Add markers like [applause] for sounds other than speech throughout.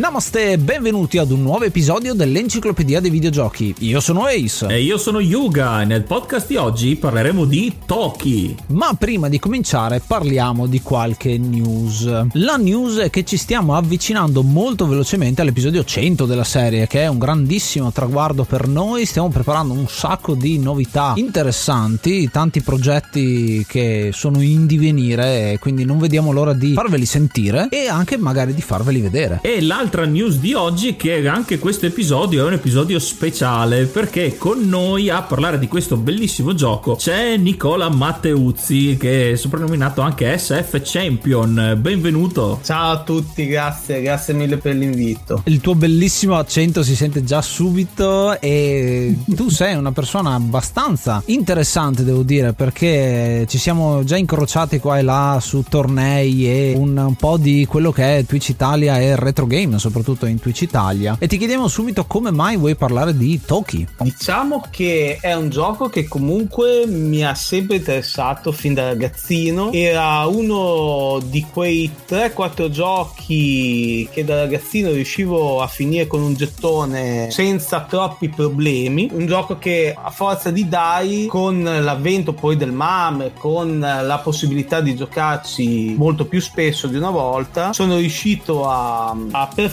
Namaste e benvenuti ad un nuovo episodio dell'Enciclopedia dei Videogiochi. Io sono Ace. E io sono Yuga e nel podcast di oggi parleremo di Toki. Ma prima di cominciare parliamo di qualche news. La news è che ci stiamo avvicinando molto velocemente all'episodio 100 della serie, che è un grandissimo traguardo per noi. Stiamo preparando un sacco di novità interessanti, tanti progetti che sono in divenire, quindi non vediamo l'ora di farveli sentire e anche magari di farveli vedere. E la l'altra news di oggi che anche questo episodio è un episodio speciale perché con noi a parlare di questo bellissimo gioco c'è Nicola Matteuzzi che è soprannominato anche SF Champion. Benvenuto. Ciao a tutti, grazie, grazie mille per l'invito. Il tuo bellissimo accento si sente già subito e tu sei una persona abbastanza interessante devo dire perché ci siamo già incrociati qua e là su tornei e un, un po' di quello che è Twitch Italia e Retro Game game, soprattutto in Twitch Italia. E ti chiediamo subito come mai vuoi parlare di Toki. Diciamo che è un gioco che comunque mi ha sempre interessato fin da ragazzino. Era uno di quei 3-4 giochi che da ragazzino riuscivo a finire con un gettone senza troppi problemi. Un gioco che a forza di dai, con l'avvento poi del MAM, con la possibilità di giocarci molto più spesso di una volta, sono riuscito a, a perfezionare,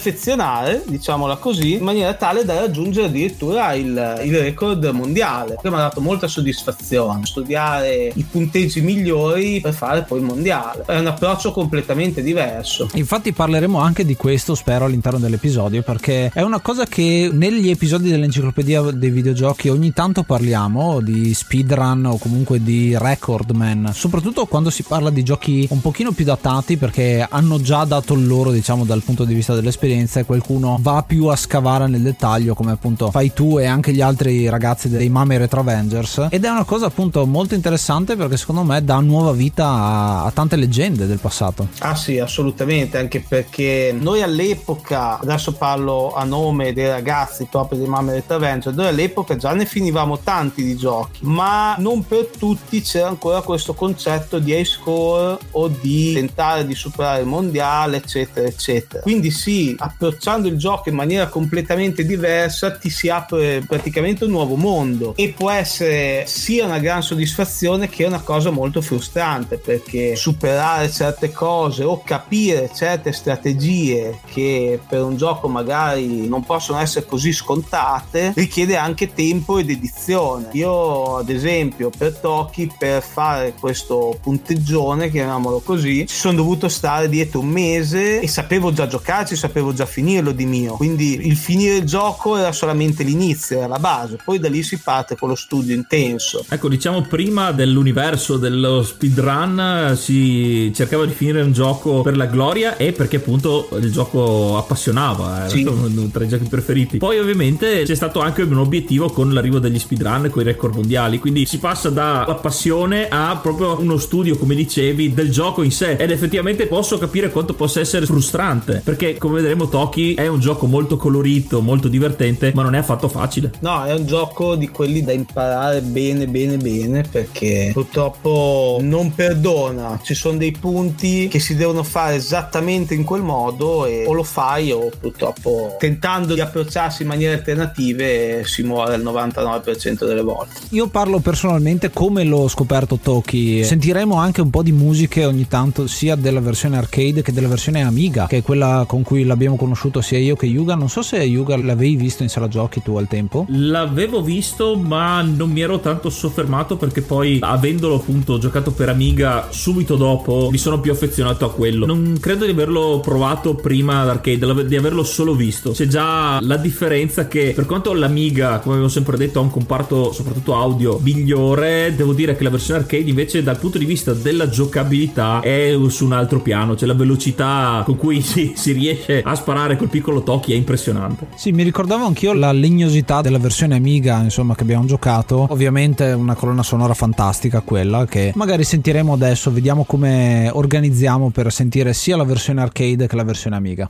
diciamola così, in maniera tale da raggiungere addirittura il, il record mondiale, che mi ha dato molta soddisfazione. Studiare i punteggi migliori per fare poi il mondiale. È un approccio completamente diverso. Infatti parleremo anche di questo, spero, all'interno dell'episodio, perché è una cosa che negli episodi dell'enciclopedia dei videogiochi ogni tanto parliamo di speedrun o comunque di recordman, soprattutto quando si parla di giochi un pochino più datati perché hanno già dato il loro, diciamo, dal punto di vista dell'esperienza esperienza e qualcuno va più a scavare nel dettaglio come appunto fai tu e anche gli altri ragazzi dei Mame Retro Avengers ed è una cosa appunto molto interessante perché secondo me dà nuova vita a, a tante leggende del passato. Ah sì, assolutamente, anche perché noi all'epoca, adesso parlo a nome dei ragazzi proprio dei Mame Retro Avengers, noi all'epoca già ne finivamo tanti di giochi, ma non per tutti c'era ancora questo concetto di high score o di tentare di superare il mondiale, eccetera, eccetera. Quindi sì, approcciando il gioco in maniera completamente diversa ti si apre praticamente un nuovo mondo e può essere sia una gran soddisfazione che una cosa molto frustrante perché superare certe cose o capire certe strategie che per un gioco magari non possono essere così scontate richiede anche tempo ed edizione. Io ad esempio per Toki per fare questo punteggione, chiamiamolo così, ci sono dovuto stare dietro un mese e sapevo già giocarci, sapevo sapevo già finirlo di mio, quindi il finire il gioco era solamente l'inizio, era la base, poi da lì si parte con lo studio intenso. Ecco, diciamo prima dell'universo dello speedrun si cercava di finire un gioco per la gloria e perché appunto il gioco appassionava, era sì. uno tra i giochi preferiti. Poi ovviamente c'è stato anche un obiettivo con l'arrivo degli speedrun con i record mondiali, quindi si passa dalla passione a proprio uno studio, come dicevi, del gioco in sé ed effettivamente posso capire quanto possa essere frustrante, perché come vedremo Toki è un gioco molto colorito, molto divertente, ma non è affatto facile. No, è un gioco di quelli da imparare bene, bene, bene, perché purtroppo non perdona. Ci sono dei punti che si devono fare esattamente in quel modo e o lo fai o purtroppo tentando di approcciarsi in maniere alternative si muore il 99% delle volte. Io parlo personalmente come l'ho scoperto Toki. Sentiremo anche un po' di musiche ogni tanto sia della versione arcade che della versione Amiga, che è quella con cui l'abbiamo conosciuto sia io che Yuga. Non so se Yuga l'avevi visto in sala giochi tu al tempo. L'avevo visto, ma non mi ero tanto soffermato perché poi avendolo appunto giocato per Amiga subito dopo mi sono più affezionato a quello. Non credo di averlo provato prima d'arcade, di averlo solo visto. C'è già la differenza che per quanto l'Amiga, come avevo sempre detto, ha un comparto soprattutto audio migliore, devo dire che la versione arcade invece dal punto di vista della giocabilità è su un altro piano, cioè la velocità con cui [laughs] si, si riesce a sparare col piccolo Toki è impressionante. Sì, mi ricordavo anch'io la legnosità della versione Amiga, insomma, che abbiamo giocato. Ovviamente una colonna sonora fantastica quella che magari sentiremo adesso, vediamo come organizziamo per sentire sia la versione arcade che la versione Amiga.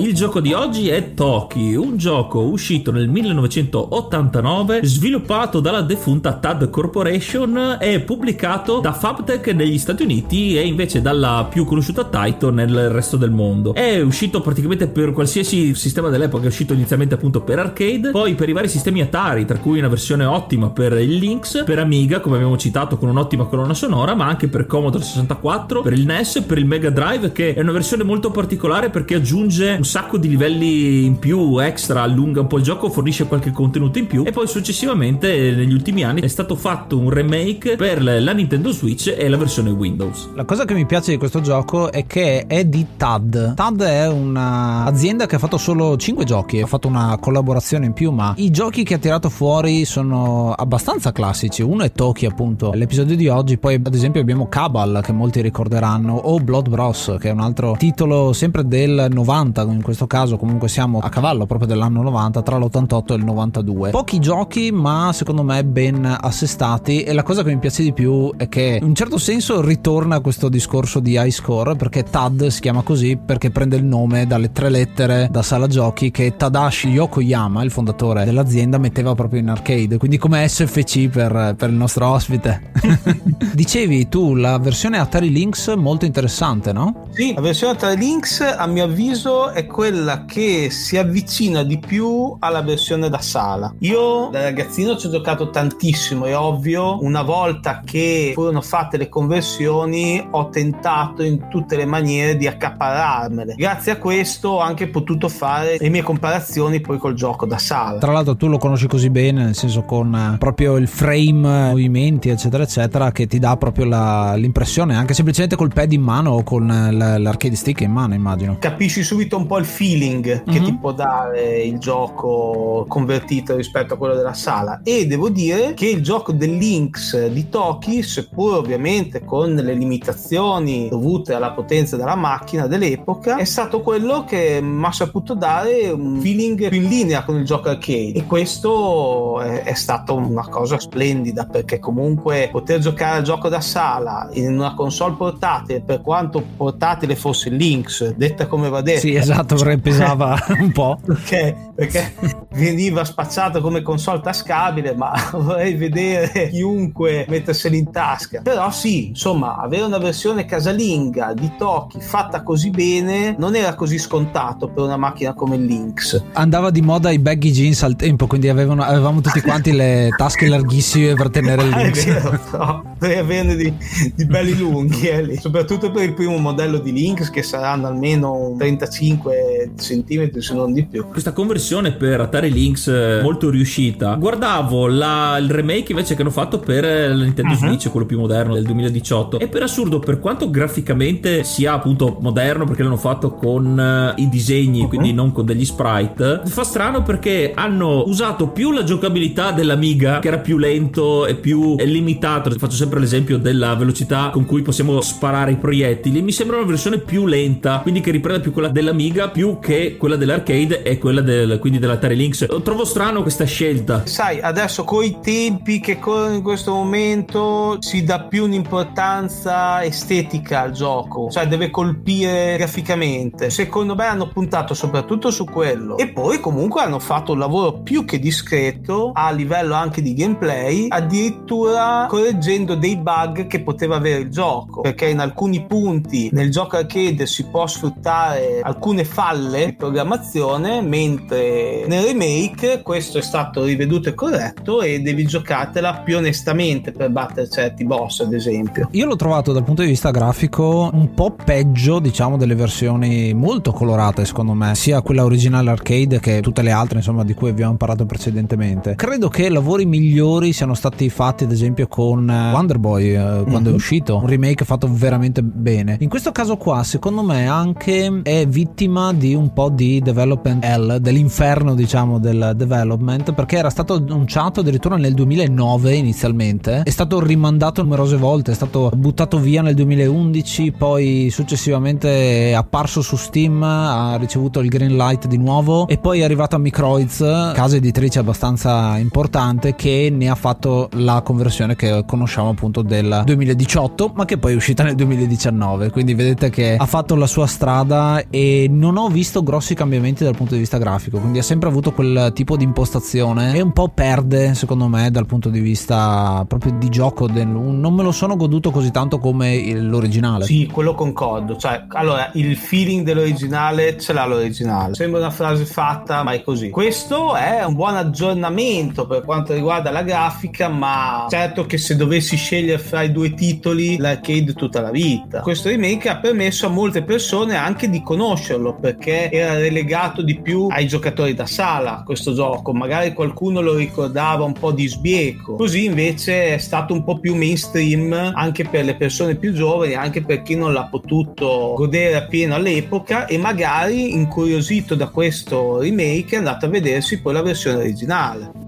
Il gioco di oggi è Toki, un gioco uscito nel 1989, sviluppato dalla defunta TAD Corporation e pubblicato da Fabtech negli Stati Uniti e invece dalla più conosciuta Taito nel resto del mondo. È uscito praticamente per qualsiasi sistema dell'epoca, è uscito inizialmente appunto per arcade, poi per i vari sistemi Atari, tra cui una versione ottima per il Lynx, per Amiga, come abbiamo citato con un'ottima colonna sonora, ma anche per Commodore 64, per il NES, per il Mega Drive, che è una versione molto particolare perché aggiunge un sacco di livelli in più, extra, allunga un po' il gioco, fornisce qualche contenuto in più e poi successivamente negli ultimi anni è stato fatto un remake per la Nintendo Switch e la versione Windows. La cosa che mi piace di questo gioco è che è di TAD. TAD è un'azienda che ha fatto solo 5 giochi, ha fatto una collaborazione in più, ma i giochi che ha tirato fuori sono abbastanza classici. Uno è Toki, appunto, l'episodio di oggi, poi ad esempio abbiamo Cabal che molti ricorderanno o Blood Bros che è un altro titolo sempre del 90 in questo caso comunque siamo a cavallo proprio dell'anno 90 tra l'88 e il 92 pochi giochi ma secondo me ben assestati e la cosa che mi piace di più è che in un certo senso ritorna questo discorso di high score perché TAD si chiama così perché prende il nome dalle tre lettere da sala giochi che Tadashi Yokoyama il fondatore dell'azienda metteva proprio in arcade. Quindi come SFC per, per il nostro ospite. [laughs] Dicevi tu la versione Atari Lynx molto interessante no? Sì, la versione Atari Lynx a mio avviso è quella che si avvicina di più alla versione da sala. Io da ragazzino ci ho giocato tantissimo, è ovvio, una volta che furono fatte le conversioni ho tentato in tutte le maniere di accapararmele. Grazie a questo ho anche potuto fare le mie comparazioni poi col gioco da sala. Tra l'altro tu lo conosci così bene, nel senso con eh, proprio il frame, movimenti eccetera eccetera che ti dà proprio la, l'impressione anche semplicemente col pad in mano o con eh, l'arcade stick in mano immagino. Capisci subito un po' il feeling mm-hmm. che ti può dare il gioco convertito rispetto a quello della sala. E devo dire che il gioco del Lynx di Toki seppur ovviamente con le limitazioni dovute alla potenza della macchina dell'epoca è stato quello che mi ha saputo dare un feeling più in linea con il gioco arcade. E questo è, è stato una cosa splendida perché comunque poter giocare al gioco da sala in una console portatile per quanto portatile fosse il Lynx detta come va detto sì, esatto Esatto, perché pesava [laughs] un po'. Perché, perché veniva spacciato come console tascabile, ma [laughs] vorrei vedere chiunque metterseli in tasca. Però sì, insomma, avere una versione casalinga di Toki fatta così bene non era così scontato per una macchina come il Lynx. Andava di moda i baggy jeans al tempo, quindi avevano, avevamo tutti quanti le tasche larghissime per tenere il Lynx. [laughs] Ah, è vero, no, devi averne di, di, belli lunghi, eh, soprattutto per il primo modello di Lynx che saranno almeno 35 cm se non di più. Questa conversione per Atari Lynx eh, molto riuscita. Guardavo la, il remake invece che hanno fatto per la Nintendo uh-huh. Switch, quello più moderno del 2018 e per assurdo per quanto graficamente sia appunto moderno perché l'hanno fatto con uh, i disegni, uh-huh. quindi non con degli sprite, fa strano perché hanno usato più la giocabilità dell'Amiga che era più lento e più limitato. Faccio sempre l'esempio della velocità con cui possiamo sparare i proiettili. Mi sembra una versione più lenta, quindi che riprende più quella dell'Amiga più che quella dell'arcade e quella del, quindi dell'Atari Lynx. Trovo strano questa scelta. Sai, adesso con i tempi che corrono in questo momento si dà più un'importanza estetica al gioco, cioè deve colpire graficamente. Secondo me hanno puntato soprattutto su quello e poi comunque hanno fatto un lavoro più che discreto a livello anche di gameplay, addirittura correggendo dei bug che poteva avere il gioco, perché in alcuni punti nel gioco arcade si può sfruttare alcune falle di programmazione, mentre nel remake questo è stato riveduto e corretto e devi giocartela più onestamente per battere certi boss, ad esempio. Io l'ho trovato dal punto di vista grafico un po' peggio, diciamo, delle versioni molto colorate, secondo me, sia quella originale arcade che tutte le altre, insomma, di cui abbiamo parlato precedentemente. Credo che lavori migliori siano stati fatti, ad esempio, con eh, Wonder Boy eh, quando mm-hmm. è mhm. uscito, un remake fatto veramente bene. In questo caso qua, secondo me, anche è vittima di un po' di development hell, dell'inferno, diciamo, del development, perché era stato annunciato addirittura nel 2009 inizialmente, è stato rimandato numerose volte, è stato buttato via nel 2011, poi successivamente è apparso su Steam, ha ricevuto il green light di nuovo e poi è arrivato a Microids, casa editrice abbastanza importante che ne ha fatto la conversione che conosciamo appunto del 2018, ma che poi è uscita nel 2019, quindi vedete che ha fatto la sua strada e non ho visto grossi cambiamenti dal punto di vista grafico, quindi ha sempre avuto quel tipo di impostazione e un po' perde secondo me dal punto di vista proprio di gioco non me lo sono goduto così tanto come l'originale. Sì, quello concordo, cioè allora il feeling dell'originale ce l'ha l'originale. Sembra una frase fatta, ma è così. Questo è un buon aggiornamento per quanto riguarda la grafica, ma certo che se dovessi scegliere fra i due titoli l'arcade tutta la vita. Questo remake ha permesso a molte persone anche di conoscerlo perché era relegato di più ai giocatori da sala questo gioco, magari qualcuno lo ricordava un po' di sbieco. Così invece è stato un po' più mainstream anche per le persone più giovani, anche per chi non l'ha potuto godere appieno all'epoca e magari incuriosito da questo remake è andato a vedersi poi la versione originale.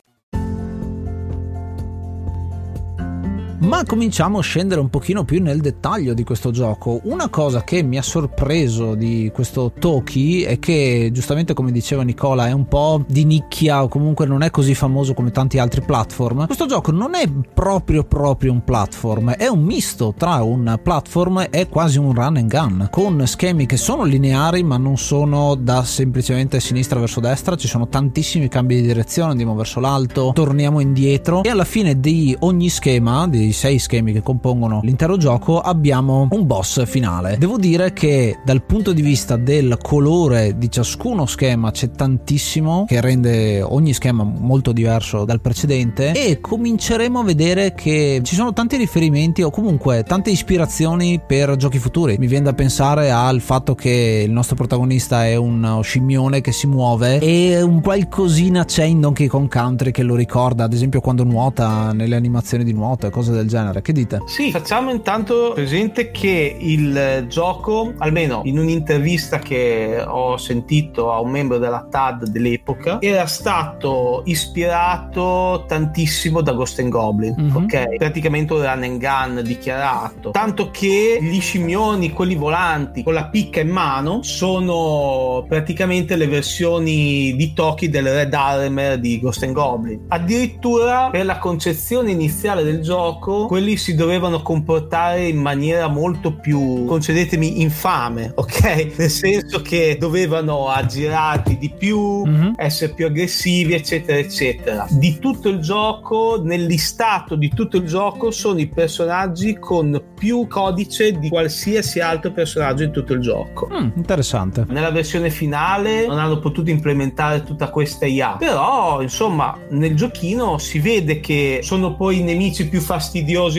Ma cominciamo a scendere un pochino più nel dettaglio di questo gioco. Una cosa che mi ha sorpreso di questo Toki è che, giustamente come diceva Nicola, è un po' di nicchia o comunque non è così famoso come tanti altri platform. Questo gioco non è proprio proprio un platform, è un misto tra un platform e quasi un run and gun, con schemi che sono lineari ma non sono da semplicemente sinistra verso destra, ci sono tantissimi cambi di direzione, andiamo verso l'alto, torniamo indietro e alla fine di ogni schema, di dei sei schemi che compongono l'intero gioco abbiamo un boss finale. Devo dire che dal punto di vista del colore di ciascuno schema c'è tantissimo che rende ogni schema molto diverso dal precedente e cominceremo a vedere che ci sono tanti riferimenti o comunque tante ispirazioni per giochi futuri. Mi viene da pensare al fatto che il nostro protagonista è un scimmione che si muove e un qualcosina c'è in Donkey Kong Country che lo ricorda, ad esempio quando nuota nelle animazioni di nuoto e cose del genere. Che dite? Sì, facciamo intanto presente che il gioco, almeno in un'intervista che ho sentito a un membro della TAD dell'epoca, era stato ispirato tantissimo da Ghost and Goblin, mm-hmm. ok? Praticamente un run and gun dichiarato. Tanto che gli scimmioni, quelli volanti, con la picca in mano, sono praticamente le versioni di Toki del Red Armor di Ghost and Goblin. Addirittura per la concezione iniziale del gioco, quelli si dovevano comportare in maniera molto più, concedetemi, infame, ok? [laughs] Nel senso che dovevano aggirarti di più, mm-hmm. essere più aggressivi, eccetera, eccetera. Di tutto il gioco, nel listato di tutto il gioco, sono i personaggi con più codice di qualsiasi altro personaggio in tutto il gioco. Mm, interessante. Nella versione finale non hanno potuto implementare tutta questa IA, però insomma nel giochino si vede che sono poi i nemici più fastidiosi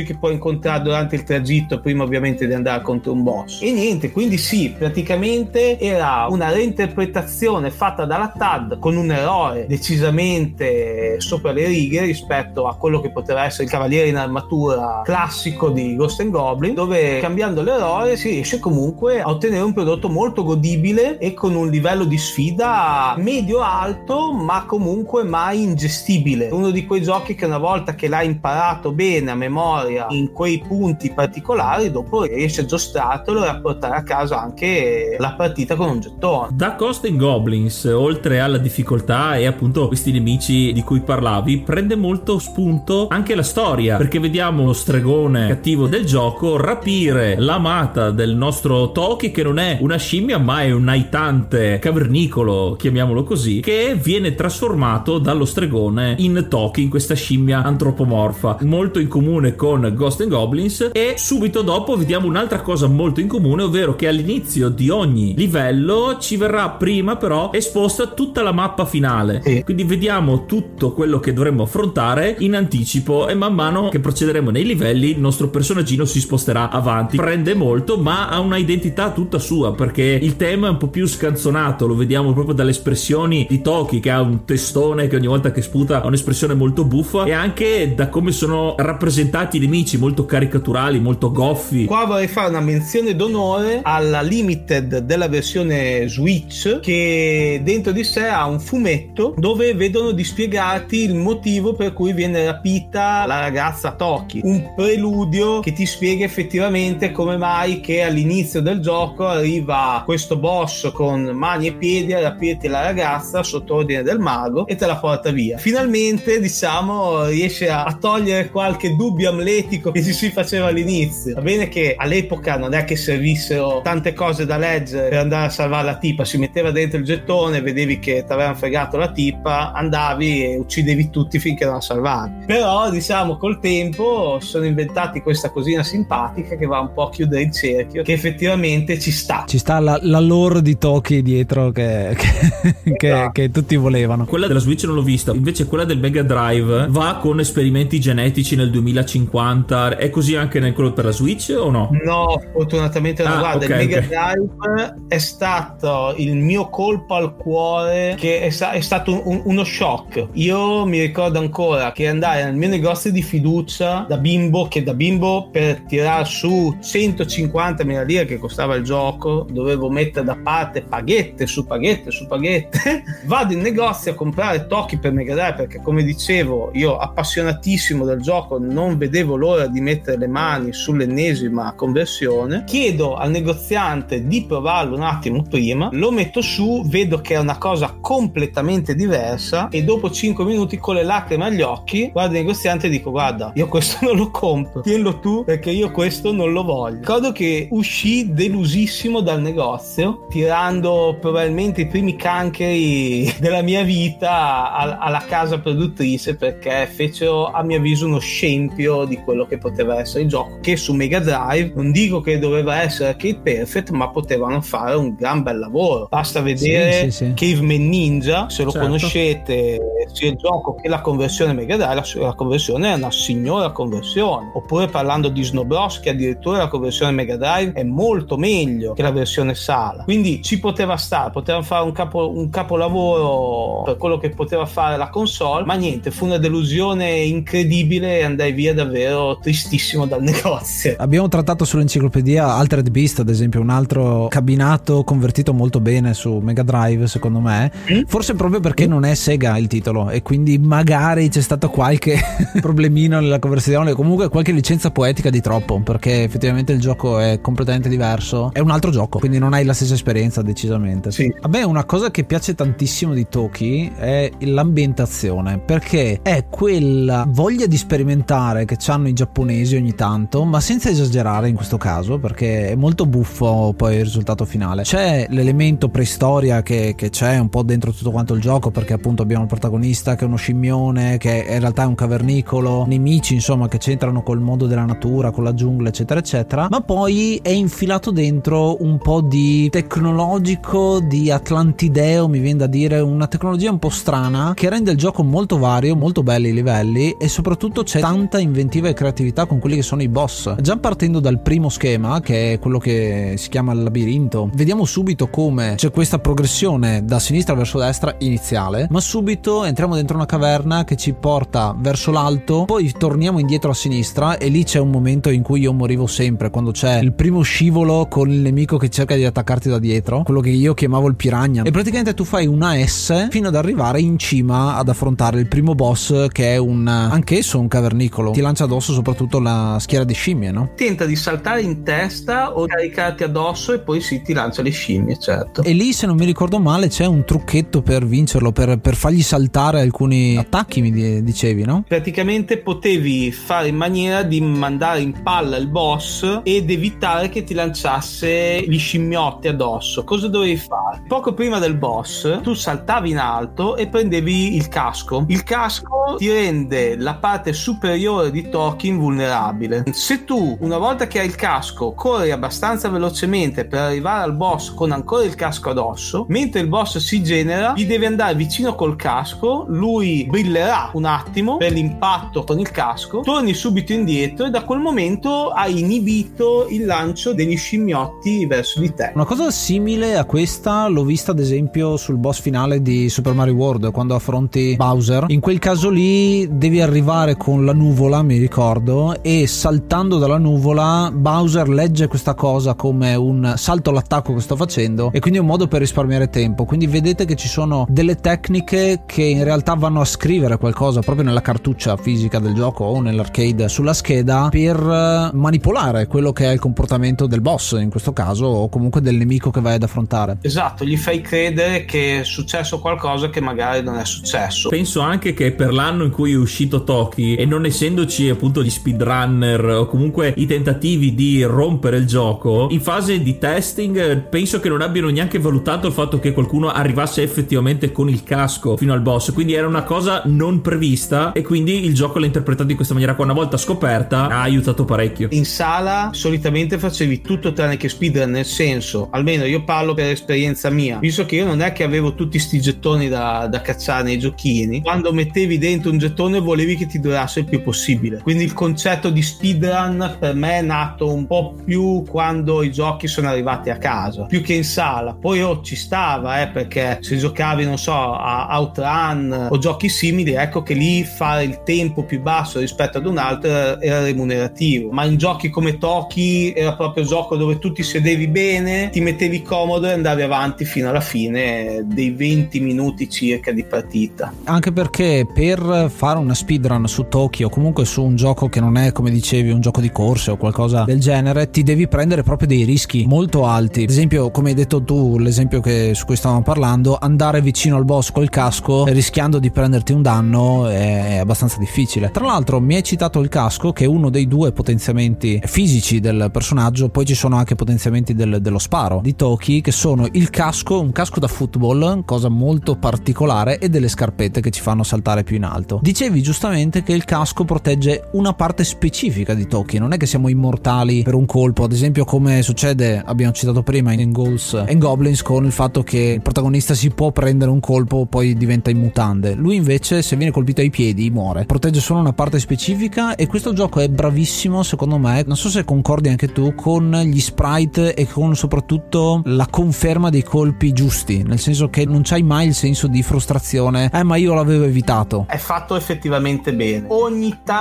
che puoi incontrare durante il tragitto, prima ovviamente di andare contro un boss. E niente, quindi sì, praticamente era una reinterpretazione fatta dalla TAD con un eroe decisamente sopra le righe rispetto a quello che poteva essere il cavaliere in armatura classico di Ghost and Goblin, dove cambiando l'eroe si riesce comunque a ottenere un prodotto molto godibile e con un livello di sfida medio-alto, ma comunque mai ingestibile. Uno di quei giochi che una volta che l'hai imparato bene a memoria in quei punti particolari, dopo riesci a giostrartelo e a portare a casa anche la partita con un gettone. Da Ghost and Goblins, oltre alla difficoltà e appunto questi nemici di cui parlavi, prende molto spunto anche la storia, perché vediamo lo stregone cattivo del gioco rapire l'amata del nostro Toki, che non è una scimmia, ma è un aitante cavernicolo, chiamiamolo così, che viene trasformato dallo stregone in Toki, in questa scimmia antropomorfa, molto in comune con Ghost and Goblins. E subito dopo vediamo un'altra cosa molto in comune, ovvero che all'inizio di ogni livello ci verrà prima però esposta tutta la mappa finale. Sì. Quindi vediamo tutto quello che dovremmo affrontare in anticipo e man mano che procederemo nei livelli il nostro personaggino si sposterà avanti. Prende molto ma ha una identità tutta sua perché il tema è un po' più scanzonato, lo vediamo proprio dalle espressioni di Toki che ha un testone che ogni volta che sputa ha un'espressione molto buffa e anche da come sono rappresentati i nemici, molto caricaturali, molto goffi. Qua vorrei fare una menzione d'onore alla limited della versione Switch che dentro di sé ha un fumetto dove vedono di spiegarti il motivo per cui viene rapita la ragazza Toki, un preludio che ti spiega effettivamente come mai che all'inizio del gioco arriva questo boss con mani e piedi a rapirti la ragazza sotto ordine del mago e te la porta via. Finalmente, diciamo, riesce a togliere qualche dubbio amletico che ci si faceva all'inizio. Va bene che all'epoca non è che servissero tante cose da leggere per andare a salvare la tipa, si metteva dentro il gettone, vedevi che ti avevano fregato la tipa, andavi e uccidevi tutti finché non la salvavi. Però, diciamo, col tempo sono inventati questa cosina simpatica che va un po' a chiudere il cerchio, che effettivamente ci sta. Ci sta la, la lore di Toki dietro che, che, che, esatto. che, tutti volevano. Quella della Switch non l'ho vista, invece quella del Mega Drive va con esperimenti genetici nel 2050. È così anche nel quello per la Switch o no? No, fortunatamente no. Ah, Guarda, okay, il Mega okay. Drive è stato il mio colpo al cuore, che è, è stato un, uno shock. Io mi ricordo ancora che andare nel mio negozio di fiducia da bimbo, che da bimbo per tirare su 150.000 lire che costava il gioco, dovevo mettere da parte paghette su paghette su paghette. [laughs] Vado in negozio a comprare tocchi per Mega Drive perché, come dicevo, io appassionatissimo del gioco, non vedevo l'ora di mettere le mani sull'ennesima conversione. Chiedo al negoziante di provarlo un attimo prima, lo metto su, vedo che è una cosa completamente diversa e dopo 5 minuti con le lacrime agli occhi guardo il negoziante e dico guarda, io questo [laughs] non lo compro, tienilo tu perché io questo non lo voglio. Ricordo che uscì delusissimo dal negozio, tirando probabilmente i primi cancheri [laughs] della mia vita alla casa produttrice perché fecero a mio avviso uno scempio esempio di quello che poteva essere il gioco, che su Mega Drive non dico che doveva essere arcade perfect, ma potevano fare un gran bel lavoro. Basta vedere sì, sì, sì. Caveman Ninja, se lo certo. conoscete, sia il gioco che la conversione Mega Drive, la, la, conversione è una signora conversione. Oppure parlando di Snow Bros, che addirittura la conversione Mega Drive è molto meglio che la versione sala. Quindi ci poteva stare, poteva fare un, capo, un capolavoro per quello che poteva fare la console, ma niente, fu una delusione incredibile e andai via davvero tristissimo dal [laughs] negozio. Abbiamo trattato sull'enciclopedia Altered Beast, ad esempio, un altro cabinato convertito molto bene su Mega Drive, secondo me. Mm? Forse proprio perché mm? non è Sega il titolo e quindi magari c'è stato qualche [laughs] problemino nella conversione, comunque qualche licenza poetica di troppo, perché effettivamente il gioco è completamente diverso. È un altro gioco, quindi non hai la stessa esperienza decisamente. Sì. A me una cosa che piace tantissimo di Toki è l'ambientazione, perché è quella voglia di sperimentare che hanno i giapponesi ogni tanto, ma senza esagerare in questo caso, perché è molto buffo poi il risultato finale. C'è l'elemento preistoria che, che c'è un po' dentro tutto quanto il gioco, perché appunto abbiamo il protagonista che è uno scimmione, che in realtà è un cavernicolo, nemici insomma che c'entrano col mondo della natura, con la giungla, eccetera, eccetera. Ma poi è infilato dentro un po' di tecnologico, di atlantideo, mi viene da dire, una tecnologia un po' strana che rende il gioco molto vario, molto belli i livelli e soprattutto c'è tanta inventiva e creatività con quelli che sono i boss. Già partendo dal primo schema, che è quello che si chiama il labirinto, vediamo subito come c'è questa progressione da sinistra verso destra iniziale, ma subito entriamo dentro una caverna che ci porta verso l'alto, poi torniamo indietro a sinistra e lì c'è un momento in cui io morivo sempre, quando c'è il primo scivolo con il nemico che cerca di attaccarti da dietro, quello che io chiamavo il piranha. E praticamente tu fai una S fino ad arrivare in cima ad affrontare il primo boss che è un anch'esso un cavernicolo. Ti lancia addosso soprattutto la schiera di scimmie, no? Tenta di saltare in testa o caricarti addosso e poi sì, ti lancia le scimmie, certo. E lì, se non mi ricordo male, c'è un trucchetto per vincerlo, per, per fargli saltare alcuni attacchi, mi dicevi, no? Praticamente potevi fare in maniera di mandare in palla il boss ed evitare che ti lanciasse gli scimmiotti addosso. Cosa dovevi fare? Poco prima del boss, tu saltavi in alto e prendevi il casco. Il casco ti rende la parte superiore di Toki invulnerabile. Se tu, una volta che hai il casco, corri abbastanza velocemente per arrivare al boss con ancora il casco addosso, mentre il boss si genera, gli devi andare vicino col casco, lui brillerà un attimo per l'impatto con il casco, torni subito indietro e da quel momento hai inibito il lancio degli scimmiotti verso di te. Una cosa simile a questa l'ho vista ad esempio sul boss finale di Super Mario World quando affronti Bowser. In quel caso lì devi arrivare con la nuvola, mi ricordo, e saltando dalla nuvola Bowser legge questa cosa come un salto all'attacco che sto facendo e quindi è un modo per risparmiare tempo. Quindi vedete che ci sono delle tecniche che in realtà vanno a scrivere qualcosa proprio nella cartuccia fisica del gioco o nell'arcade sulla scheda per eh, manipolare quello che è il comportamento del boss in questo caso o comunque del nemico che vai ad affrontare. Esatto, gli fai credere che è successo qualcosa che magari non è successo. Penso anche che per l'anno in cui è uscito Toki e non essendoci appunto gli speedrunner o comunque i tentativi di rompere il gioco, in fase di testing penso che non abbiano neanche valutato il fatto che qualcuno arrivasse effettivamente con il casco fino al boss, quindi era una cosa non prevista e quindi il gioco l'ha interpretato in questa maniera qua una volta scoperta ha aiutato parecchio. In sala solitamente facevi tutto tranne che speedrun, nel senso, almeno io parlo per esperienza mia, visto che io non è che avevo tutti sti gettoni da, da cacciare nei giochini, quando mettevi dentro un gettone volevi che ti durasse il più possibile. Quindi il concetto di speedrun per me è nato un po' più quando i giochi sono arrivati a casa, più che in sala. Poi oh, ci stava, eh, perché se giocavi, non so, a Outrun o giochi simili, ecco che lì fare il tempo più basso rispetto ad un altro era remunerativo. Ma in giochi come Toki era proprio gioco dove tu ti sedevi bene, ti mettevi comodo e andavi avanti fino alla fine dei 20 minuti circa di partita. Anche perché per fare una speedrun su Tokyo o comunque su un gioco che non è come dicevi un gioco di corse o qualcosa del genere ti devi prendere proprio dei rischi molto alti ad esempio come hai detto tu l'esempio che, su cui stavamo parlando andare vicino al boss col casco rischiando di prenderti un danno è abbastanza difficile tra l'altro mi hai citato il casco che è uno dei due potenziamenti fisici del personaggio poi ci sono anche potenziamenti del, dello sparo di Toki che sono il casco, un casco da football, cosa molto particolare, e delle scarpette che ci fanno saltare più in alto. Dicevi giustamente che il casco protegge una parte specifica di Toki, non è che siamo immortali per un colpo, ad esempio come succede, abbiamo citato prima in Ghouls and Goblins con il fatto che il protagonista si può prendere un colpo poi diventa in mutande. Lui invece se viene colpito ai piedi muore. Protegge solo una parte specifica e questo gioco è bravissimo secondo me, non so se concordi anche tu, con gli sprite e con soprattutto la conferma dei colpi giusti, nel senso che non c'hai mai il senso di frustrazione, eh ma io l'avevo evitato. È fatto effettivamente bene. Ogni tanto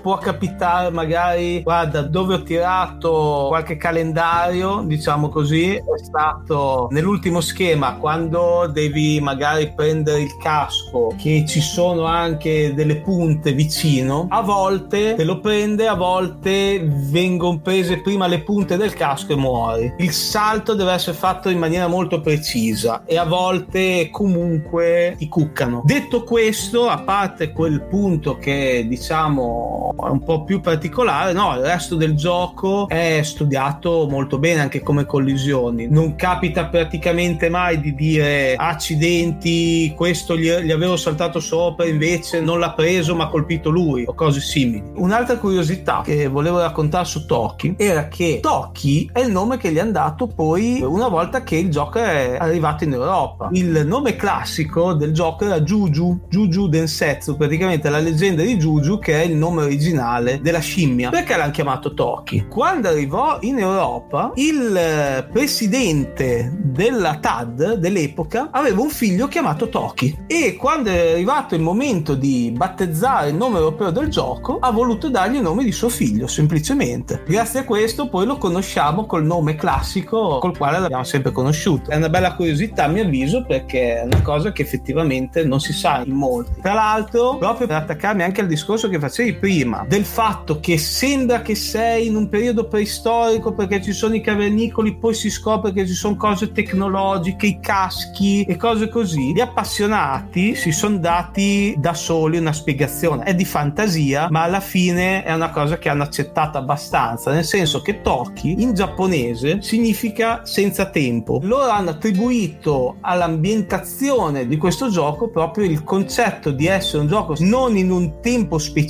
può capitare magari, guarda, dove ho tirato qualche calendario, diciamo così, è stato nell'ultimo schema quando devi magari prendere il casco che ci sono anche delle punte vicino, a volte te lo prende, a volte vengono prese prima le punte del casco e muori. Il salto deve essere fatto in maniera molto precisa e a volte comunque ti cuccano. Detto questo, a parte quel punto che diciamo è un po' più particolare, no, il resto del gioco è studiato molto bene anche come collisioni. Non capita praticamente mai di dire accidenti, questo gli, gli avevo saltato sopra, invece non l'ha preso ma ha colpito lui o cose simili. Un'altra curiosità che volevo raccontare su Toki era che Toki è il nome che gli hanno dato poi una volta che il gioco è arrivato in Europa. Il nome classico del gioco era Juju, Juju Densetsu, praticamente la leggenda di Juju che è il nome originale della scimmia. Perché l'hanno chiamato Toki? Quando arrivò in Europa, il eh, presidente della TAD dell'epoca aveva un figlio chiamato Toki e quando è arrivato il momento di battezzare il nome europeo del gioco ha voluto dargli il nome di suo figlio semplicemente. Grazie a questo poi lo conosciamo col nome classico col quale l'abbiamo sempre conosciuto. È una bella curiosità a mio avviso perché è una cosa che effettivamente non si sa in molti. Tra l'altro, proprio per attaccarmi anche al discorso che facevi prima, del fatto che sembra che sei in un periodo preistorico perché ci sono i cavernicoli, poi si scopre che ci sono cose tecnologiche, i caschi e cose così. Gli appassionati si sono dati da soli una spiegazione. È di fantasia, ma alla fine è una cosa che hanno accettato abbastanza, nel senso che Toki in giapponese significa senza tempo. Loro hanno attribuito all'ambientazione di questo gioco proprio il concetto di essere un gioco non in un tempo specifico,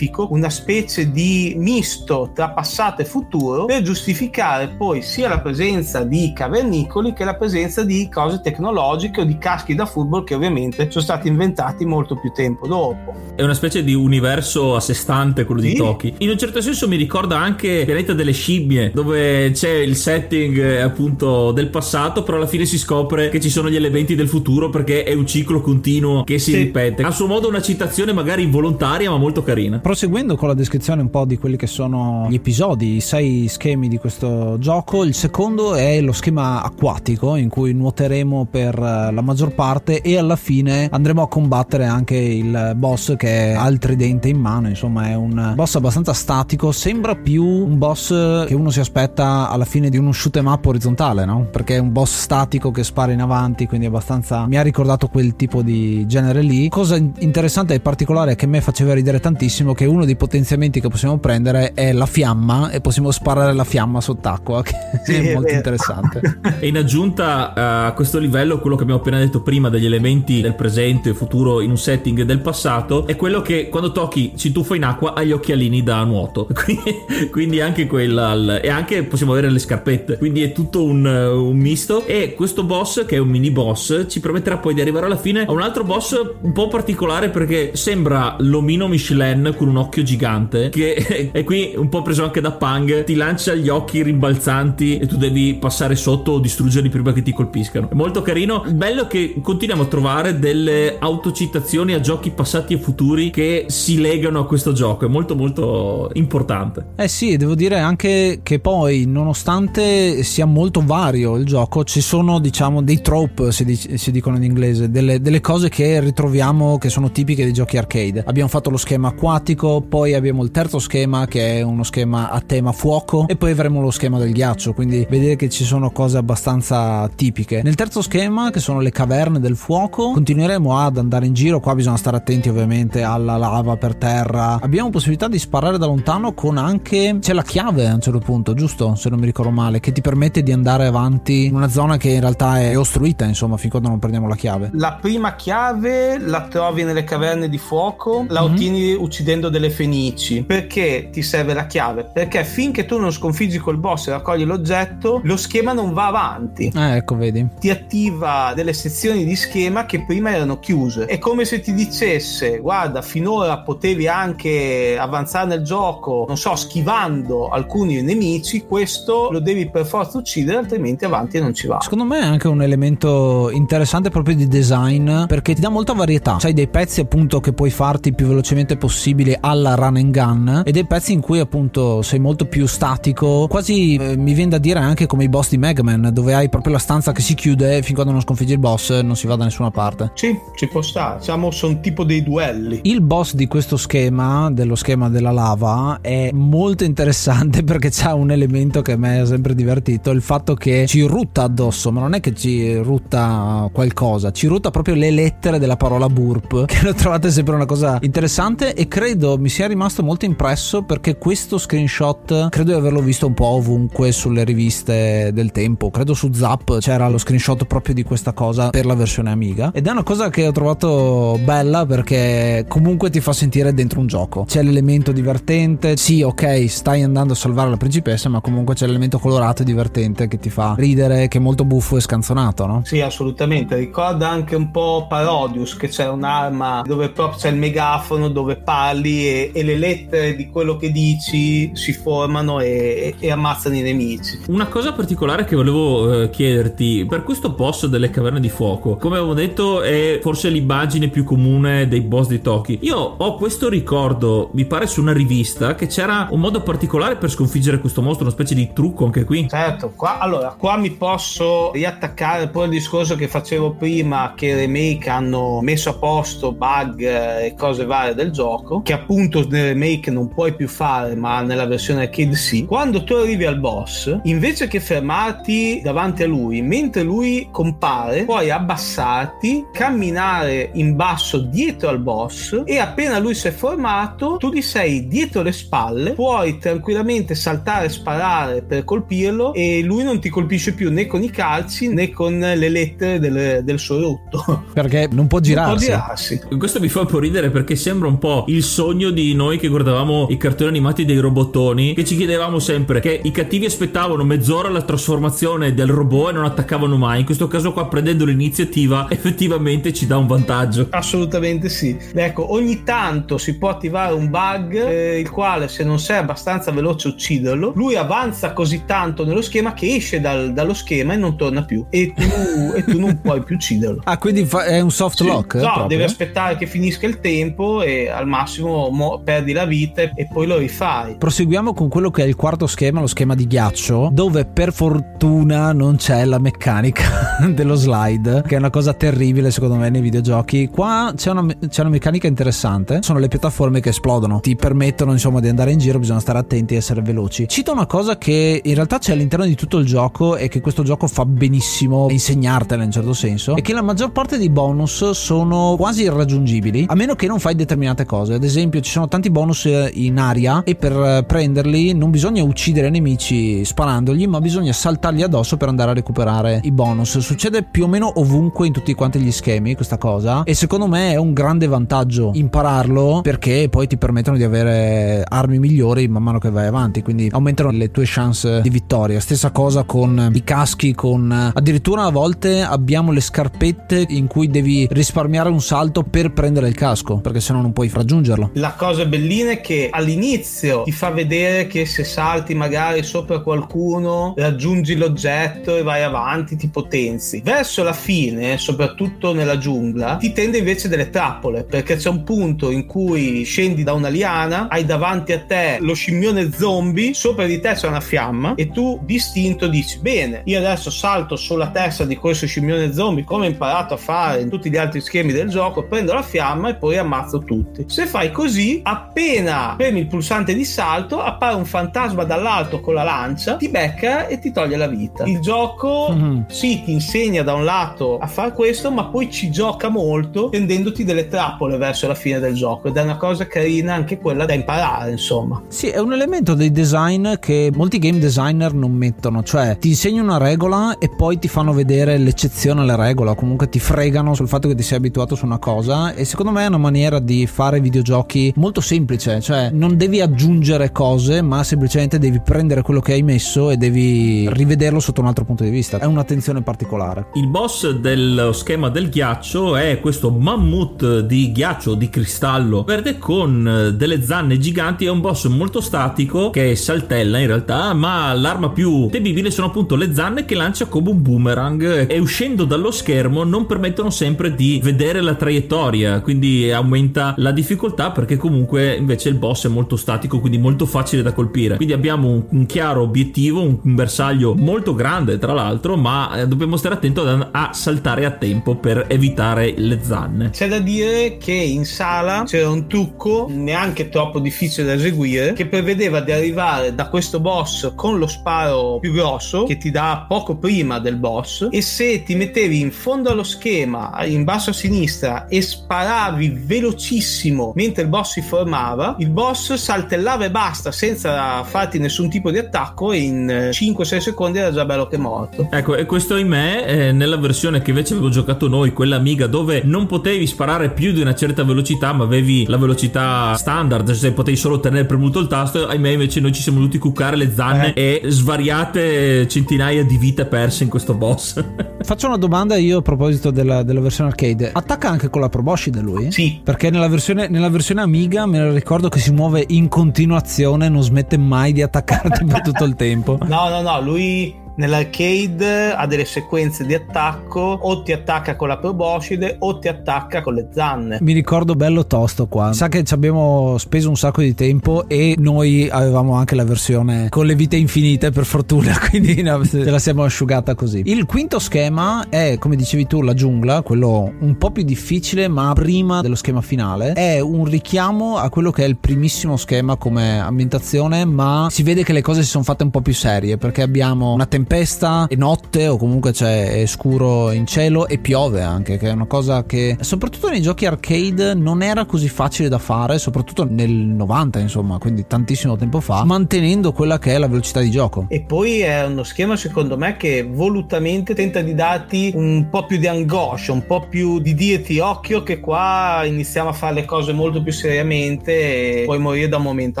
una specie di misto tra passato e futuro, per giustificare poi sia la presenza di cavernicoli che la presenza di cose tecnologiche o di caschi da football che ovviamente sono stati inventati molto più tempo dopo. È una specie di universo a sé stante quello sì. di Toki. In un certo senso mi ricorda anche Pianeta delle scimmie, dove c'è il setting eh, appunto del passato, però alla fine si scopre che ci sono gli elementi del futuro perché è un ciclo continuo che si sì. ripete. A suo modo una citazione magari involontaria ma molto carina. Proseguendo con la descrizione un po' di quelli che sono gli episodi, i sei schemi di questo gioco, il secondo è lo schema acquatico in cui nuoteremo per eh, la maggior parte e alla fine andremo a combattere anche il boss che ha il tridente in mano, insomma è un boss abbastanza statico, sembra più un boss che uno si aspetta alla fine di uno shoot em up orizzontale, no? Perché è un boss statico che spara in avanti, quindi abbastanza mi ha ricordato quel tipo di genere lì. Cosa interessante e particolare che a me faceva ridere tantissimo che uno dei potenziamenti che possiamo prendere è la fiamma e possiamo sparare la fiamma sott'acqua, che sì, è molto è interessante. e in aggiunta eh, a questo livello, quello che abbiamo appena detto prima degli elementi del presente e futuro in un setting del passato è quello che quando tocchi si tuffa in acqua ha gli occhialini da nuoto. [laughs] quindi anche quella e anche possiamo avere le scarpette. Quindi è tutto un, un misto. E questo boss, che è un mini boss, ci permetterà poi di arrivare alla fine a un altro boss un po' particolare perché sembra l'omino Michelin con un occhio gigante. Che [laughs] è qui un po' preso anche da Pang. Ti lancia gli occhi rimbalzanti e tu devi passare sotto o distruggerli prima che ti colpiscano. È molto carino. Bello che continuiamo a trovare delle autocitazioni a giochi passati e futuri che si legano a questo gioco. È molto molto importante. Eh sì, devo dire anche che poi, nonostante sia molto vario il gioco, ci sono diciamo dei trope, si, dic- si dicono in inglese, delle, delle, cose che ritroviamo che sono tipiche dei giochi arcade. Abbiamo fatto lo schema acquatico, poi abbiamo il terzo schema che è uno schema a tema fuoco e poi avremo lo schema del ghiaccio, quindi vedete che ci sono cose abbastanza tipiche. Nel terzo schema, che sono le caverne del fuoco, continueremo ad andare in giro, qua bisogna stare attenti ovviamente alla lava per terra. Abbiamo possibilità di sparare da lontano con anche c'è la chiave a un certo punto, giusto? Se non mi ricordo male, che ti permette di andare avanti in una zona che in realtà è ostruita, insomma, fin quando non prendiamo la chiave. La prima chiave la trovi nelle caverne di fuoco, la mm-hmm. ottieni uccidendo delle fenici. Perché ti serve la chiave? Perché finché tu non sconfiggi quel boss e raccogli l'oggetto, lo schema non va avanti. Eh, ecco, vedi. Ti attiva delle sezioni di schema che prima erano chiuse. È come se ti dicesse, guarda, finora potevi anche avanzare nel gioco, non so, schivando alcuni nemici, questo lo devi per forza uccidere, altrimenti avanti non ci va. Secondo me è anche un elemento interessante proprio di design, perché ti dà molta varietà. C'hai dei pezzi appunto che puoi farti più velocemente possibile alla run and gun e dei pezzi in cui appunto sei molto più statico, quasi eh, mi viene da dire anche come i boss di Mega Man, dove hai proprio la stanza che si chiude fin quando non sconfiggi il boss non si va da nessuna parte. Sì, ci può stare. Diciamo sono tipo dei duelli. Il boss di questo schema, dello schema della lava, è molto interessante [laughs] perché c'ha un elemento che a me ha sempre divertito, il fatto che ci rutta addosso, ma non è che ci rutta qualcosa, ci rutta proprio le lettere della parola burp, [laughs] che lo trovate sempre una cosa interessante e credo mi sia rimasto molto impresso perché questo screenshot credo di averlo visto un po' ovunque sulle riviste del tempo, credo su Zap c'era lo screenshot proprio di questa cosa per la versione Amiga ed è una cosa che ho trovato bella perché comunque ti fa sentire dentro un gioco. C'è l'elemento divertente, sì, ok, stai andando a salvare la principessa, ma comunque c'è l'elemento colorato e divertente che ti fa ridere, che è molto buffo e scanzonato, no? Sì, assolutamente. Ricorda anche un po' Parodius, che c'è un'arma dove proprio c'è il megafono dove parli e, e le lettere di quello che dici si formano e, e, ammazzano i nemici. Una cosa particolare che volevo eh, chiederti, per questo boss delle caverne di fuoco, come avevo detto, è forse l'immagine più comune dei boss di Toki. Io ho questo ricordo, mi pare su una rivista, che c'era un modo particolare per sconfiggere questo mostro, una specie di trucco anche qui. Certo, qua, allora, qua mi posso riattaccare poi il discorso che facevo prima, che i remake hanno messo a posto bug e cose varie del gioco, che appunto nel remake non puoi più fare, ma nella versione arcade sì. Quando tu arrivi al boss, invece che fermarti davanti a lui, mentre lui compare, puoi abbassarti, camminare in basso dietro al boss e appena lui si è formato, tu gli sei dietro le spalle, puoi tranquillamente saltare e sparare per colpirlo e lui non ti colpisce più né con i calci né con le lettere del, del suo rutto. Perché non può girarsi. Non può girarsi. Questo mi fa un po' ridere perché sembra un po' il sogno di noi che guardavamo i cartoni animati dei robottoni che ci chiedevamo sempre che i cattivi aspettavano mezz'ora la trasformazione del robot e non attaccavano mai. In questo caso qua prendendo l'iniziativa [laughs] effettivamente ci dà un vantaggio. Assolutamente sì. Ecco, ogni tanto si può attivare un bug eh, il quale se non sei abbastanza veloce ucciderlo, lui avanza così tanto nello schema che esce dal, dallo schema e non torna più e tu, e tu non puoi più ucciderlo. Ah, quindi fa- è un soft sì. lock? No, proprio. devi aspettare che finisca il tempo e al massimo mo- perdi la vita e poi lo rifai. Proseguiamo con quello che è il quarto schema, lo schema di ghiaccio, dove per fortuna non c'è la meccanica [laughs] dello slide, che è una cosa terribile secondo me nei videogiochi. Qua c'è una, c'è una meccanica interessante, sono le piattaforme che esplodono, ti permettono insomma di andare in giro, bisogna stare attenti e essere veloci. Cito una cosa che in realtà c'è all'interno di tutto il gioco e che questo gioco fa benissimo insegnartela in un certo senso, è che la maggior parte dei bonus sono quasi irraggiungibili, a meno che non fai determinate cose. Ad esempio ci sono tanti bonus in aria e per prenderli non bisogna uccidere i nemici sparandogli, ma bisogna saltargli addosso per andare a recuperare i bonus. Succede più o meno ovunque in tutti quanti gli schemi questa cosa e secondo me è un grande vantaggio impararlo perché poi ti permettono di avere armi migliori man mano che vai avanti, quindi aumentano le tue chance di vittoria. Stessa cosa con i caschi, con addirittura a volte abbiamo le scarpette in cui devi risparmiare un salto per prendere il casco, perché sennò non puoi raggiungerlo. La cosa bellina è che all'inizio ti fa vedere che se salti magari sopra qualcuno raggiungi l'oggetto e vai avanti, ti potenzi. Verso la fine, soprattutto nella giungla, ti tende invece delle trappole, perché c'è un punto in cui scendi da una liana, hai davanti a te lo scimmione zombie, sopra di te c'è una fiamma e tu distinto dici bene, io adesso salto sulla testa di questo scimmione zombie come ho imparato a fare in tutti gli altri schemi del gioco, prendo la fiamma e poi ammazzo tutti. Se fai così, appena premi il pulsante di salto, appare un fantasma dall'alto con la lancia, ti becca e ti toglie la vita. Il gioco mm-hmm. sì, ti insegna da un lato a fare questo, ma poi ci gioca molto tendendoti delle trappole verso la fine del gioco ed è una cosa carina anche quella da imparare, insomma. Sì, è un elemento dei design che molti game designer non mettono, cioè ti insegno una regola e poi ti fanno vedere l'eccezione alla regola, comunque ti fregano sul fatto che ti sei abituato su una cosa e secondo me è una maniera di fare videogiochi molto semplice, cioè non devi aggiungere cose, ma semplicemente devi prendere quello che hai messo e devi rivederlo sotto un altro punto di vista. È un'attenzione particolare. Il boss dello schema del ghiaccio è questo mammut di ghiaccio di cristallo verde con delle zanne giganti, è un boss molto statico che saltella in realtà, ma l'arma più temibile sono appunto le zanne che lancia come un boomerang e uscendo dallo schermo non permettono sempre di vedere la traiettoria, quindi aumenta la difficoltà perché comunque invece il boss è molto statico, quindi molto facile da colpire. Quindi abbiamo un, un chiaro obiettivo, un, un, bersaglio molto grande tra l'altro, ma eh, dobbiamo stare attenti a, a saltare a tempo per evitare le zanne. C'è da dire che in sala c'era un trucco neanche troppo difficile da eseguire che prevedeva di arrivare da questo boss con lo sparo più grosso che ti dà poco prima del boss e se ti mettevi in fondo allo schema in basso a sinistra e sparavi velocissimo mentre il boss si formava il boss saltellava e basta senza farti nessun tipo di attacco e in 5-6 secondi era già bello che morto ecco e questo ahimè eh, nella versione che invece avevo giocato noi quella amiga dove non potevi sparare più di una certa velocità ma avevi la velocità standard cioè potevi solo tenere premuto il tasto ahimè invece noi ci siamo dovuti cuccare le zanne eh. e svariate centinaia di vite perse in questo boss [laughs] faccio una domanda io a proposito della, della versione arcade attacca anche con la proboscide lui? sì perché nella versione, nella versione amiga me la ricordo che si muove in continuazione non smette mai di attaccarti per tutto il tempo. No no no lui Nell'arcade ha delle sequenze di attacco, o ti attacca con la proboscide o ti attacca con le zanne. Mi ricordo bello tosto qua. Sa che ci abbiamo speso un sacco di tempo e noi avevamo anche la versione con le vite infinite per fortuna, [laughs] quindi ce la siamo asciugata così. Il quinto schema è, come dicevi tu, la giungla, quello un po' più difficile, ma prima dello schema finale. È un richiamo a quello che è il primissimo schema come ambientazione, ma si vede che le cose si sono fatte un po' più serie perché abbiamo una temperatura tempesta e notte o comunque c'è scuro in cielo e piove anche, che è una cosa che soprattutto nei giochi arcade non era così facile da fare, soprattutto nel 90 insomma, quindi tantissimo tempo fa, mantenendo quella che è la velocità di gioco. E poi è uno schema secondo me che volutamente tenta di darti un po' più di angoscia, un po' più di dirti occhio che qua iniziamo a fare le cose molto più seriamente e puoi morire da un momento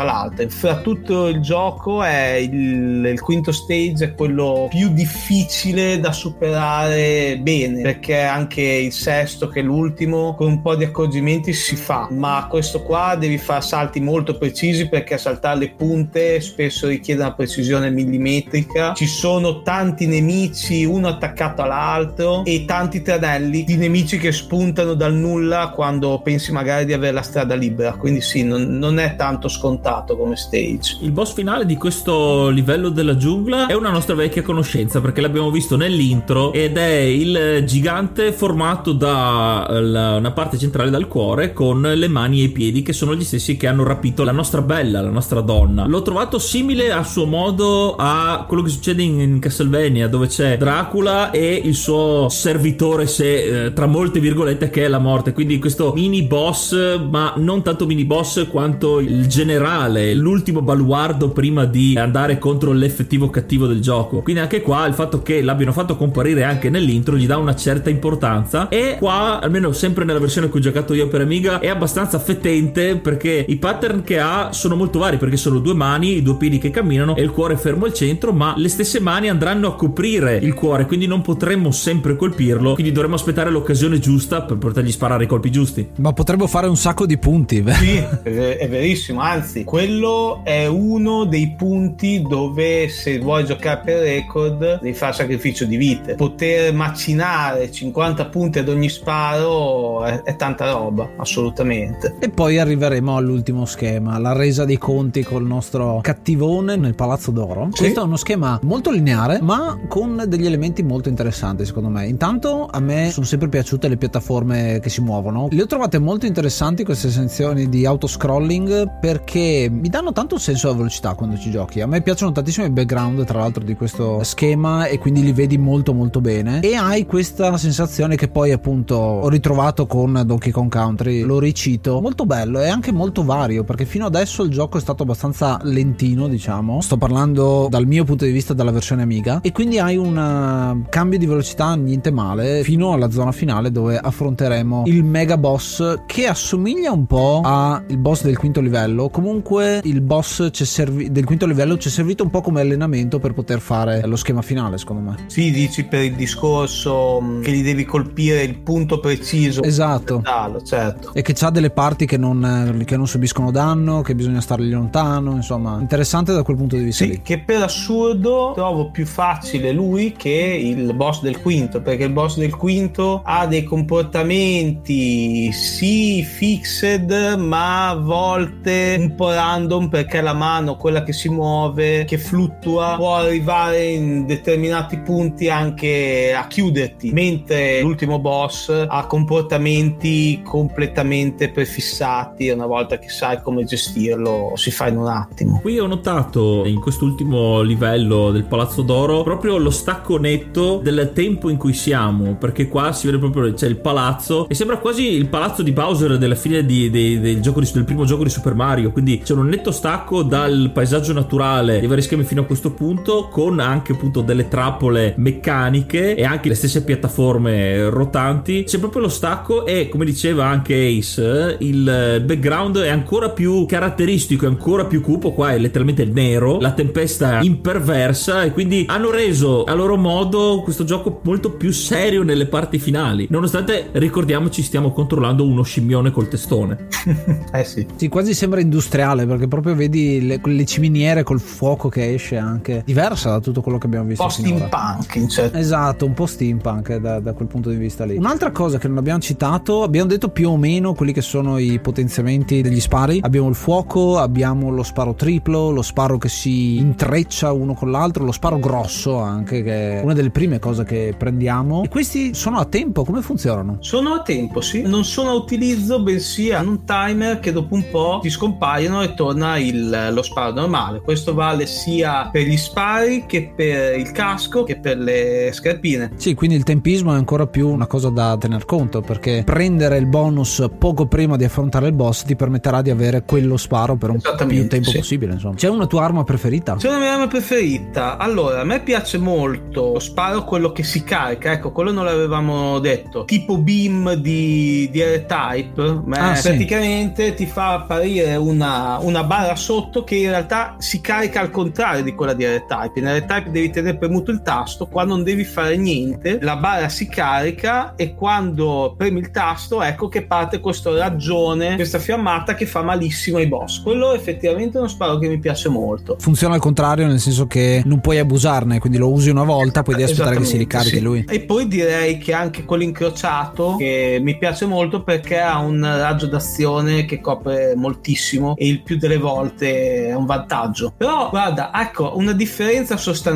all'altro. Fra tutto il gioco è il, il quinto stage è quello più difficile da superare bene perché anche il sesto che è l'ultimo con un po' di accorgimenti si fa ma questo qua devi fare salti molto precisi perché saltare le punte spesso richiede una precisione millimetrica. Ci sono tanti nemici uno attaccato all'altro e tanti tranelli di nemici che spuntano dal nulla quando pensi magari di avere la strada libera. Quindi sì non, non è tanto scontato come stage. Il boss finale di questo livello della giungla è una nostra vecchia conoscenza perché l'abbiamo visto nell'intro ed è il gigante formato da la, una parte centrale dal cuore con le mani e i piedi che sono gli stessi che hanno rapito la nostra bella, la nostra donna. L'ho trovato simile a suo modo a quello che succede in, in Castlevania dove c'è Dracula e il suo servitore se eh, tra molte virgolette che è la morte. Quindi questo mini boss, ma non tanto mini boss quanto il generale, l'ultimo baluardo prima di andare contro l'effettivo cattivo del gioco. Quindi anche qua il fatto che l'abbiano fatto comparire anche nell'intro gli dà una certa importanza. E qua almeno sempre nella versione che ho giocato io per Amiga è abbastanza fetente perché i pattern che ha sono molto vari perché sono due mani, i due piedi che camminano e il cuore fermo al centro ma le stesse mani andranno a coprire il cuore quindi non potremmo sempre colpirlo. Quindi dovremmo aspettare l'occasione giusta per potergli sparare i colpi giusti. Ma potremmo fare un sacco di punti sì. È verissimo anzi quello è uno dei punti dove se vuoi giocare per record devi fare sacrificio di vite. Poter macinare 50 punti ad ogni sparo è, è, tanta roba, assolutamente. E poi arriveremo all'ultimo schema, la resa dei conti col nostro cattivone nel Palazzo d'Oro. Sì. Questo è uno schema molto lineare, ma con degli elementi molto interessanti, secondo me. Intanto a me sono sempre piaciute le piattaforme che si muovono. Le ho trovate molto interessanti queste sezioni di autoscrolling perché mi danno tanto senso alla velocità quando ci giochi. A me piacciono tantissimo i background, tra l'altro, di questo schema e quindi li vedi molto molto bene. E hai questa sensazione che poi appunto ho ritrovato con Donkey Kong Country, lo ricito, molto bello e anche molto vario perché fino adesso il gioco è stato abbastanza lentino diciamo, sto parlando dal mio punto di vista della versione Amiga. E quindi hai un uh, cambio di velocità niente male fino alla zona finale dove affronteremo il mega boss che assomiglia un po' al boss del quinto livello. Comunque il boss servi- del quinto livello ci è servito un po' come allenamento per poter fare lo schema finale secondo me sì dici per il discorso mm, che gli devi colpire il punto preciso esatto darlo, certo. e che ha delle parti che non, che non, subiscono danno che bisogna stargli lontano insomma interessante da quel punto di vista sì, lì. che per assurdo trovo più facile lui che il boss del quinto perché il boss del quinto ha dei comportamenti sì fixed ma a volte un po' random perché la mano quella che si muove che fluttua può arrivare in determinati punti anche a chiuderti mentre l'ultimo boss ha comportamenti completamente prefissati una volta che sai come gestirlo si fa in un attimo. Qui ho notato in quest'ultimo livello del Palazzo d'Oro proprio lo stacco netto del tempo in cui siamo perché qua si vede proprio c'è il palazzo e sembra quasi il palazzo di Bowser della fine di, di, del, di, del primo gioco di Super Mario quindi c'è un netto stacco dal paesaggio naturale dei vari schemi fino a questo punto con anche appunto delle trappole meccaniche e anche le stesse piattaforme rotanti. C'è proprio lo stacco e come diceva anche Ace il background è ancora più caratteristico è ancora più cupo. Qua è letteralmente nero la tempesta imperversa e quindi hanno reso a loro modo questo gioco molto più serio nelle parti finali. Nonostante ricordiamoci stiamo controllando uno scimmione col testone. [laughs] Eh sì. Sì quasi sembra industriale perché proprio vedi le, le ciminiere col fuoco che esce anche diversa da tutto quello che abbiamo visto un po' steampunk in certo. esatto un po' steampunk da, da quel punto di vista lì. Un'altra cosa che non abbiamo citato abbiamo detto più o meno quelli che sono i potenziamenti degli spari. Abbiamo il fuoco abbiamo lo sparo triplo lo sparo che si intreccia uno con l'altro lo sparo grosso anche che è una delle prime cose che prendiamo. E questi sono a tempo come funzionano? sono a tempo sì. Non sono a utilizzo bensì hanno un timer che dopo un po' ti scompaiono e torna il, lo sparo normale. Questo vale sia per gli spari che per il casco che per le scarpine sì quindi il tempismo è ancora più una cosa da tener conto perché prendere il bonus poco prima di affrontare il boss ti permetterà di avere quello sparo per un più tempo sì. possibile insomma c'è una tua arma preferita? c'è una mia arma preferita allora a me piace molto sparo quello che si carica ecco quello non l'avevamo detto tipo beam di, di R-Type ah, praticamente sì. ti fa apparire una, una, barra sotto che in realtà si carica al contrario di quella di R-Type in R-Type devi tenere premuto il tasto qua non devi fare niente la barra si carica e quando premi il tasto ecco che parte questo ragione questa fiammata che fa malissimo ai boss. Quello effettivamente è uno sparo che mi piace molto. Funziona al contrario nel senso che non puoi abusarne quindi lo usi una volta poi devi aspettare che si ricarichi sì. lui. E poi direi che anche quello incrociato che mi piace molto perché ha un raggio d'azione che copre moltissimo e il più delle volte è un vantaggio. Però guarda ecco una differenza sostanziale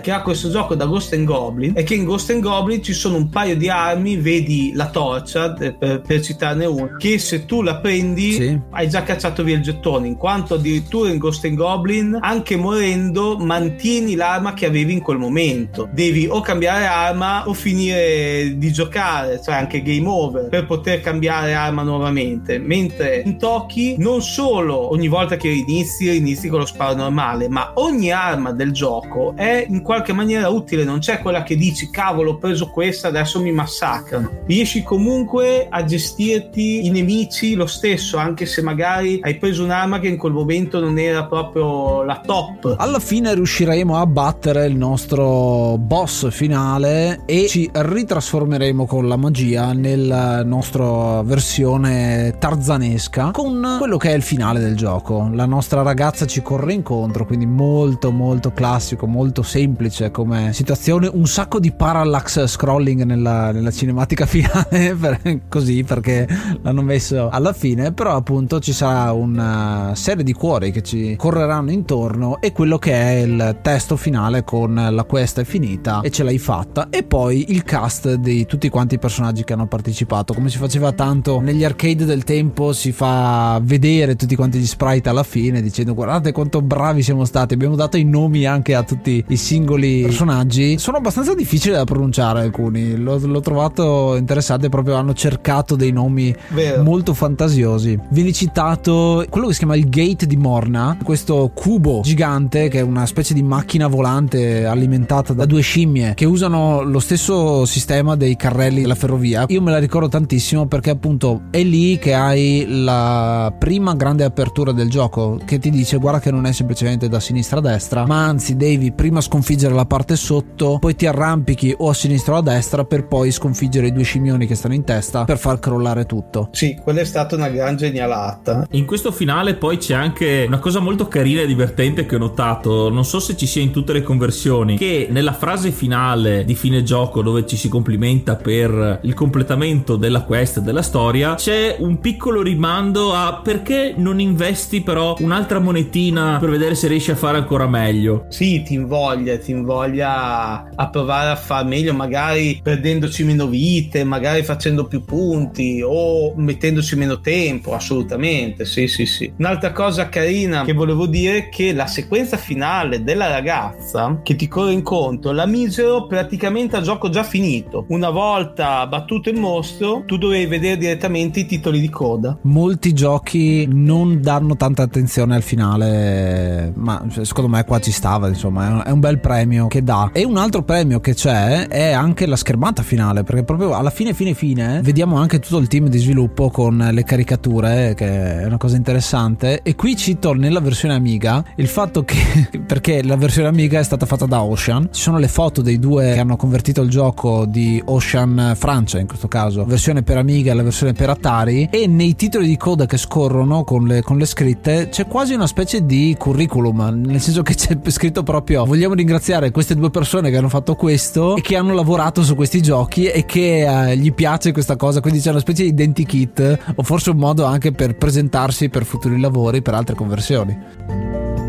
che ha questo gioco da Ghost and Goblin è che in Ghost and Goblin ci sono un paio di armi vedi la torcia per, per citarne una che se tu la prendi sì. hai già cacciato via il gettone in quanto addirittura in Ghost and Goblin anche morendo mantieni l'arma che avevi in quel momento devi o cambiare arma o finire di giocare cioè anche game over per poter cambiare arma nuovamente mentre in Toki non solo ogni volta che inizi inizi con lo sparo normale ma ogni arma del gioco è in qualche maniera utile non c'è quella che dici cavolo ho preso questa adesso mi massacrano. Riesci comunque a gestirti i nemici lo stesso anche se magari hai preso un'arma che in quel momento non era proprio la top. Alla fine riusciremo a battere il nostro boss finale e ci ritrasformeremo con la magia nella nostra versione tarzanesca con quello che è il finale del gioco. La nostra ragazza ci corre incontro quindi molto molto classico molto semplice come situazione un sacco di parallax scrolling nella, nella cinematica [laughs] finale per, così perché l'hanno messo alla fine però appunto ci sarà una serie di cuori che ci correranno intorno e quello che è il testo finale con la quest è finita e ce l'hai fatta. E poi il cast di tutti quanti i personaggi che hanno partecipato. Come si faceva tanto negli arcade del tempo si fa vedere tutti quanti gli sprite alla fine dicendo guardate quanto bravi siamo stati abbiamo dato i nomi anche a tutti tutti i singoli personaggi sono abbastanza difficili da pronunciare alcuni. L'ho, l'ho trovato interessante, proprio hanno cercato dei nomi Vero. molto fantasiosi. Viene citato quello che si chiama il Gate di Morna, questo cubo gigante che è una specie di macchina volante alimentata da due scimmie che usano lo stesso sistema dei carrelli della ferrovia. Io me la ricordo tantissimo perché appunto è lì che hai la prima grande apertura del gioco che ti dice guarda che non è semplicemente da sinistra a destra, ma anzi devi prima sconfiggere la parte sotto, poi ti arrampichi o a sinistra o a destra per poi sconfiggere i due scimmioni che stanno in testa per far crollare tutto. Sì, quella è stata una gran genialata. In questo finale poi c'è anche una cosa molto carina e divertente che ho notato, non so se ci sia in tutte le conversioni, che nella frase finale di fine gioco dove ci si complimenta per il completamento della quest della storia, c'è un piccolo rimando a perché non investi però un'altra monetina per vedere se riesci a fare ancora meglio. Sì, ti invoglia, ti invoglia a provare a far meglio, magari perdendoci meno vite, magari facendo più punti o mettendoci meno tempo, assolutamente, sì, sì, sì. Un'altra cosa carina che volevo dire è che la sequenza finale della ragazza che ti corre incontro la misero praticamente a gioco già finito. Una volta battuto il mostro, tu dovevi vedere direttamente i titoli di coda. Molti giochi non danno tanta attenzione al finale, ma secondo me qua ci stava, insomma, è un- bel premio che dà. E un altro premio che c'è è anche la schermata finale, perché proprio alla fine fine fine vediamo anche tutto il team di sviluppo con le caricature, che è una cosa interessante. E qui cito nella versione Amiga il fatto che [laughs] perché la versione Amiga è stata fatta da Ocean, ci sono le foto dei due che hanno convertito il gioco di Ocean Francia in questo caso, versione per Amiga e la versione per Atari e nei titoli di coda che scorrono con le, con le scritte c'è quasi una specie di curriculum, nel senso che c'è scritto proprio vogliamo ringraziare queste due persone che hanno fatto questo e che hanno lavorato su questi giochi e che eh, gli piace questa cosa, quindi c'è una specie di identikit o forse un modo anche per presentarsi per futuri lavori, per altre conversioni.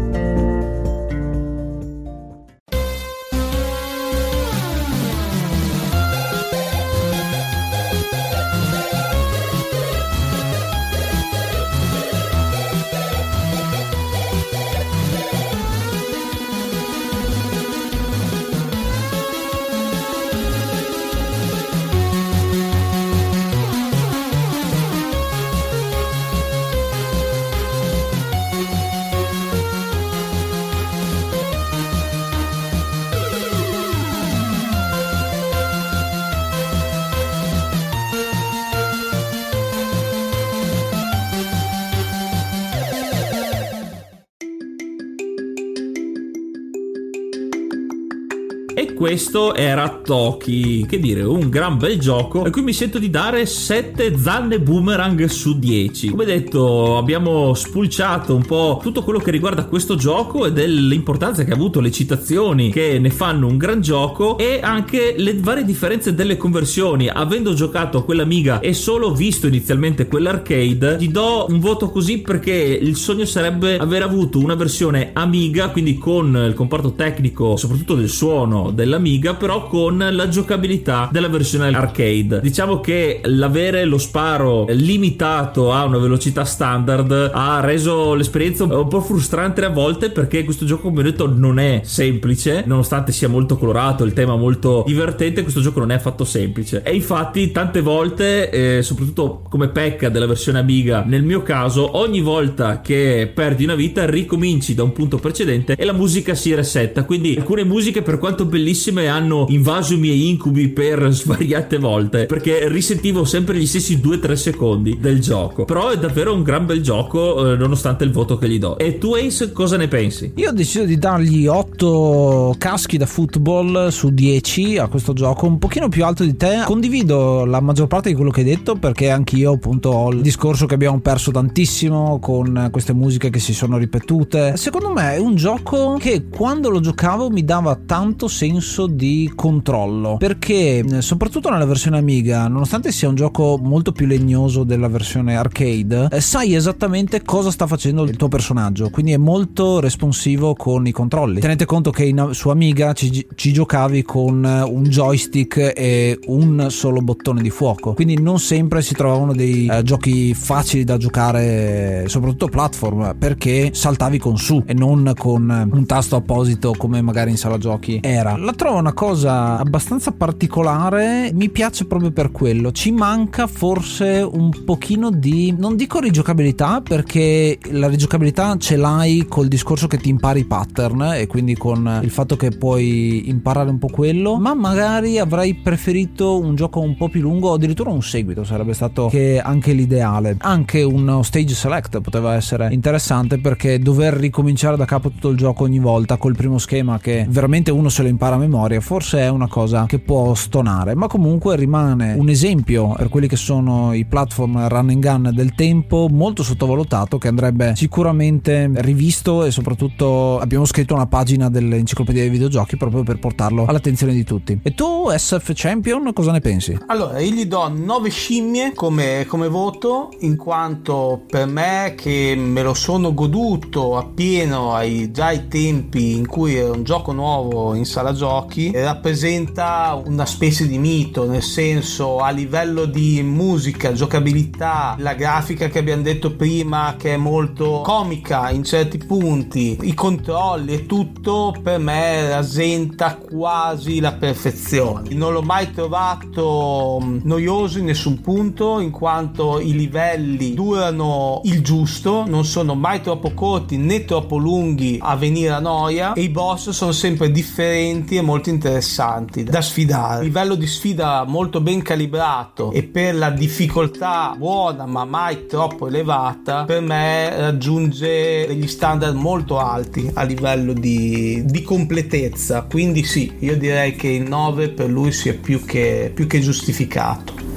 Questo era Toki, che dire, un gran bel gioco a cui mi sento di dare 7 zanne boomerang su 10. Come detto, abbiamo spulciato un po' tutto quello che riguarda questo gioco e dell'importanza che ha avuto le citazioni che ne fanno un gran gioco e anche le varie differenze delle conversioni. Avendo giocato a quell'Amiga e solo visto inizialmente quell'arcade, gli do un voto così perché il sogno sarebbe aver avuto una versione Amiga, quindi con il comparto tecnico, soprattutto del suono dell'Amiga, però con la giocabilità della versione arcade. Diciamo che l'avere lo sparo limitato a una velocità standard ha reso l'esperienza un po' frustrante a volte perché questo gioco, come ho detto, non è semplice, nonostante sia molto colorato, il tema molto divertente, questo gioco non è affatto semplice. E infatti tante volte, eh, soprattutto come pecca della versione Amiga, nel mio caso, ogni volta che perdi una vita ricominci da un punto precedente e la musica si resetta. Quindi alcune musiche, per quanto bellissime, hanno invaso i miei incubi per [laughs] svariate volte perché risentivo sempre gli stessi 2-3 secondi del gioco. Però è davvero un gran bel gioco, eh, nonostante il voto che gli do. E tu, Ace, cosa ne pensi? Io ho deciso di dargli 8 caschi da football su 10 a questo gioco, un pochino più alto di te. Condivido la maggior parte di quello che hai detto perché anch'io appunto ho il discorso che abbiamo perso tantissimo con queste musiche che si sono ripetute. Secondo me è un gioco che quando lo giocavo mi dava tanto senso senso di controllo perché eh, soprattutto nella versione Amiga, nonostante sia un gioco molto più legnoso della versione arcade, eh, sai esattamente cosa sta facendo il tuo personaggio, quindi è molto responsivo con i controlli. Tenete conto che in, su Amiga ci, ci giocavi con un joystick e un solo bottone di fuoco, quindi non sempre si trovavano dei eh, giochi facili da giocare, soprattutto platform, perché saltavi con su e non con un tasto apposito come magari in sala giochi era. La trovo una cosa abbastanza particolare, mi piace proprio per quello. Ci manca forse un pochino di non dico rigiocabilità perché la rigiocabilità ce l'hai col discorso che ti impari i pattern e quindi con il fatto che puoi imparare un po' quello, ma magari avrei preferito un gioco un po' più lungo o addirittura un seguito, sarebbe stato che anche l'ideale. Anche uno stage select poteva essere interessante perché dover ricominciare da capo tutto il gioco ogni volta col primo schema che veramente uno se lo impara a memoria, forse è una cosa che può stonare, ma comunque rimane un esempio per quelli che sono i platform run and gun del tempo molto sottovalutato che andrebbe sicuramente rivisto e soprattutto abbiamo scritto una pagina dell'enciclopedia dei videogiochi proprio per portarlo all'attenzione di tutti. E tu SF Champion cosa ne pensi? Allora, io gli do 9 scimmie come, come voto in quanto per me che me lo sono goduto appieno ai, già ai tempi in cui era un gioco nuovo in sala giochi rappresenta una specie di mito nel senso a livello di musica giocabilità la grafica che abbiamo detto prima che è molto comica in certi punti i controlli e tutto per me rasenta quasi la perfezione. Non l'ho mai trovato mm, noioso in nessun punto in quanto i livelli durano il giusto non sono mai troppo corti né troppo lunghi a venire a noia e i boss sono sempre differenti e molto interessanti da sfidare. Livello di sfida molto ben calibrato e per la difficoltà buona ma mai troppo elevata, per me raggiunge degli standard molto alti a livello di, di completezza. Quindi sì, io direi che il 9 per lui sia più che, più che giustificato.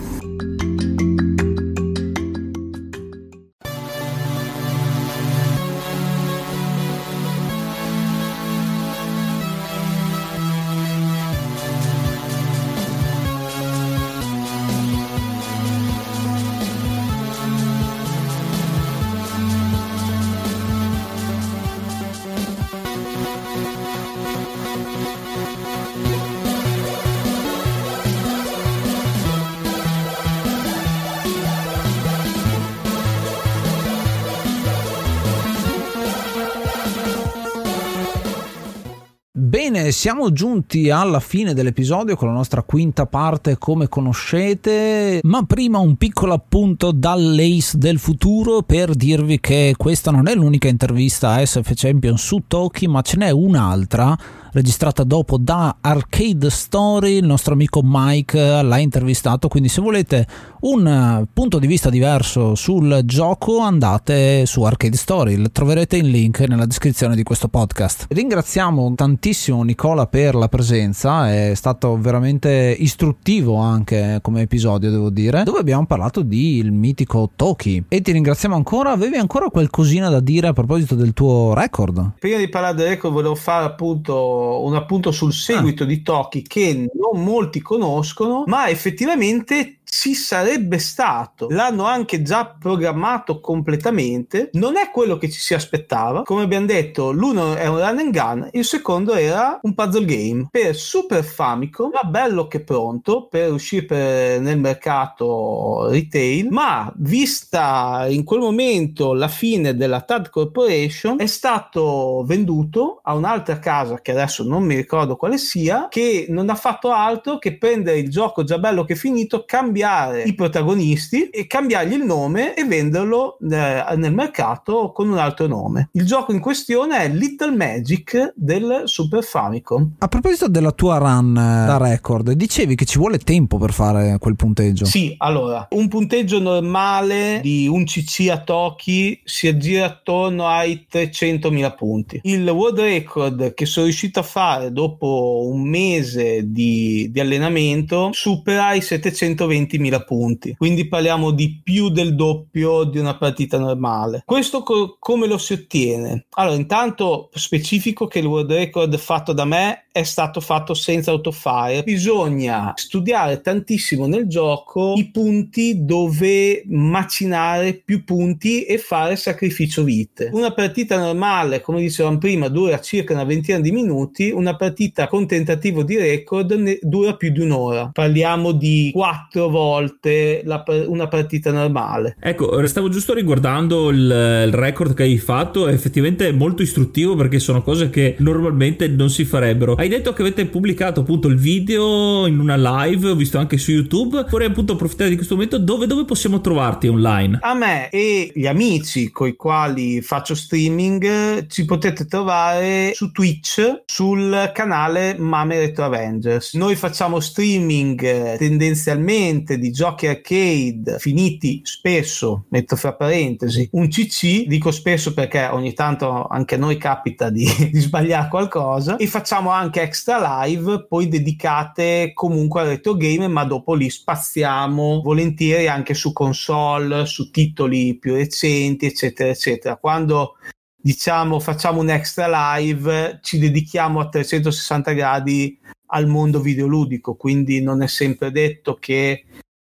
Siamo giunti alla fine dell'episodio con la nostra quinta parte come conoscete, ma prima un piccolo appunto dall'Ace del futuro per dirvi che questa non è l'unica intervista a SF Champion su Toki, ma ce n'è un'altra registrata dopo da Arcade Story, il nostro amico Mike l'ha intervistato, quindi se volete un eh, punto di vista diverso sul gioco andate su Arcade Story, troverete il link nella descrizione di questo podcast. Ringraziamo tantissimo Nicola per la presenza, è stato veramente istruttivo anche come episodio devo dire, dove abbiamo parlato di il mitico Toki. E ti ringraziamo ancora, avevi ancora qualcosina da dire a proposito del tuo record? Prima di parlare del record volevo fare appunto un appunto sul seguito ah. di Toki che non molti conoscono, ma effettivamente ci sarebbe stato. L'hanno anche già programmato completamente. Non è quello che ci si aspettava. Come abbiamo detto, l'uno è un run and gun, il secondo era un puzzle game. Per Super Famicom, ma bello che pronto per uscire nel mercato retail, ma vista in quel momento la fine della TAD Corporation, è stato venduto a un'altra casa che adesso non mi ricordo quale sia, che non ha fatto altro che prendere il gioco già bello che è finito, cambiare cambiare i protagonisti e cambiargli il nome e venderlo eh, nel mercato con un altro nome. Il gioco in questione è Little Magic del Super Famicom. A proposito della tua run eh, da record, dicevi che ci vuole tempo per fare quel punteggio. Sì, allora, un punteggio normale di un CC a Toki si aggira attorno ai 300.000 punti. Il world record che sono riuscito a fare dopo un mese di, di allenamento supera i 720.000 punti, quindi parliamo di più del doppio di una partita normale. Questo co- come lo si ottiene? Allora, intanto specifico che il world record fatto da me è stato fatto senza autofire. Bisogna studiare tantissimo nel gioco i punti dove macinare più punti e fare sacrificio vite. Una partita normale, come dicevamo prima, dura circa una ventina di minuti, una partita con tentativo di record dura più di un'ora. Parliamo di quattro volte la, una partita normale. Ecco, stavo giusto riguardando il, il record che hai fatto, effettivamente è molto istruttivo perché sono cose che normalmente non si farebbero. Hai detto che avete pubblicato appunto il video in una live, ho visto anche su YouTube. Vorrei appunto approfittare di questo momento. Dove, dove possiamo trovarti online? A me e gli amici con i quali faccio streaming ci potete trovare su Twitch sul canale Mame Retro Avengers. Noi facciamo streaming eh, tendenzialmente di giochi arcade finiti spesso, metto fra parentesi, un CC, dico spesso perché ogni tanto anche a noi capita di, [laughs] di sbagliare qualcosa e facciamo anche anche extra live poi dedicate comunque al retro game ma dopo li spaziamo volentieri anche su console su titoli più recenti eccetera eccetera quando diciamo facciamo un extra live ci dedichiamo a 360 gradi al mondo videoludico. Quindi non è sempre detto che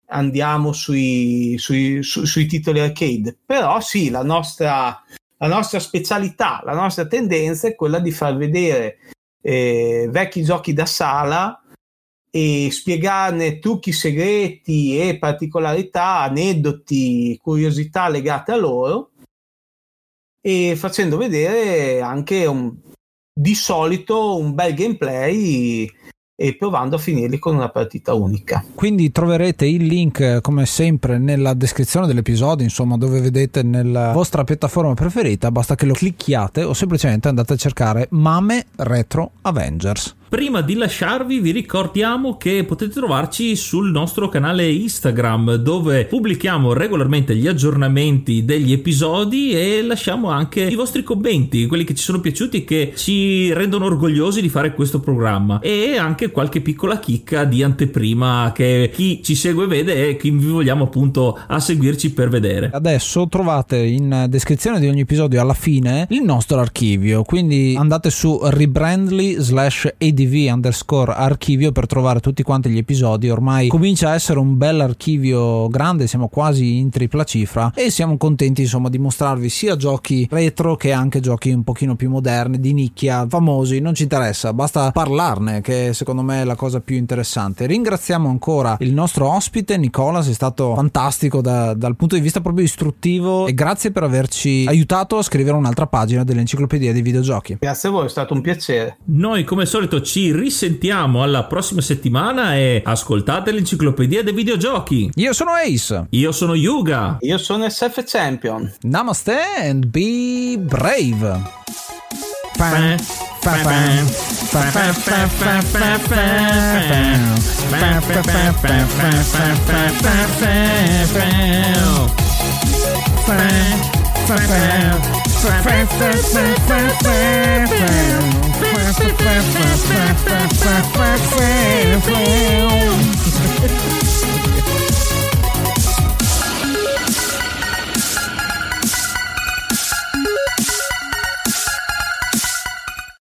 andiamo sui, sui, su, sui titoli arcade. Però sì la nostra la nostra specialità, la nostra tendenza è quella di far vedere eh, vecchi giochi da sala e spiegarne trucchi segreti e particolarità, aneddoti, curiosità legate a loro e facendo vedere anche un, di solito un bel gameplay e provando a finirli con una partita unica. Quindi troverete il link come sempre nella descrizione dell'episodio, insomma dove vedete nella vostra piattaforma preferita, basta che lo clicchiate o semplicemente andate a cercare Mame Retro Avengers. Prima di lasciarvi vi ricordiamo che potete trovarci sul nostro canale Instagram dove pubblichiamo regolarmente gli aggiornamenti degli episodi e lasciamo anche i vostri commenti, quelli che ci sono piaciuti e che ci rendono orgogliosi di fare questo programma e anche qualche piccola chicca di anteprima che chi ci segue vede e chi vi vogliamo appunto a seguirci per vedere. Adesso trovate in descrizione di ogni episodio alla fine il nostro archivio, quindi andate su rebrandly slash adv underscore archivio per trovare tutti quanti gli episodi. Ormai comincia a essere un bel archivio grande, siamo quasi in tripla cifra e siamo contenti insomma di mostrarvi sia giochi retro che anche giochi un pochino più moderni, di nicchia, famosi, non ci interessa, basta parlarne che secondo me è la cosa più interessante. Ringraziamo ancora il nostro ospite Nicola, sei stato fantastico da, dal punto di vista proprio istruttivo e grazie per averci aiutato a scrivere un'altra pagina dell'enciclopedia dei videogiochi. Grazie a voi, è stato un piacere. Noi come al solito ci risentiamo alla prossima settimana e ascoltate l'enciclopedia dei videogiochi. Io sono Ace. Io sono Yuga. Io sono SF Champion. Namaste and be brave. Bam. fast, fast, fast, fast, fast, fast, fast, fast, fast,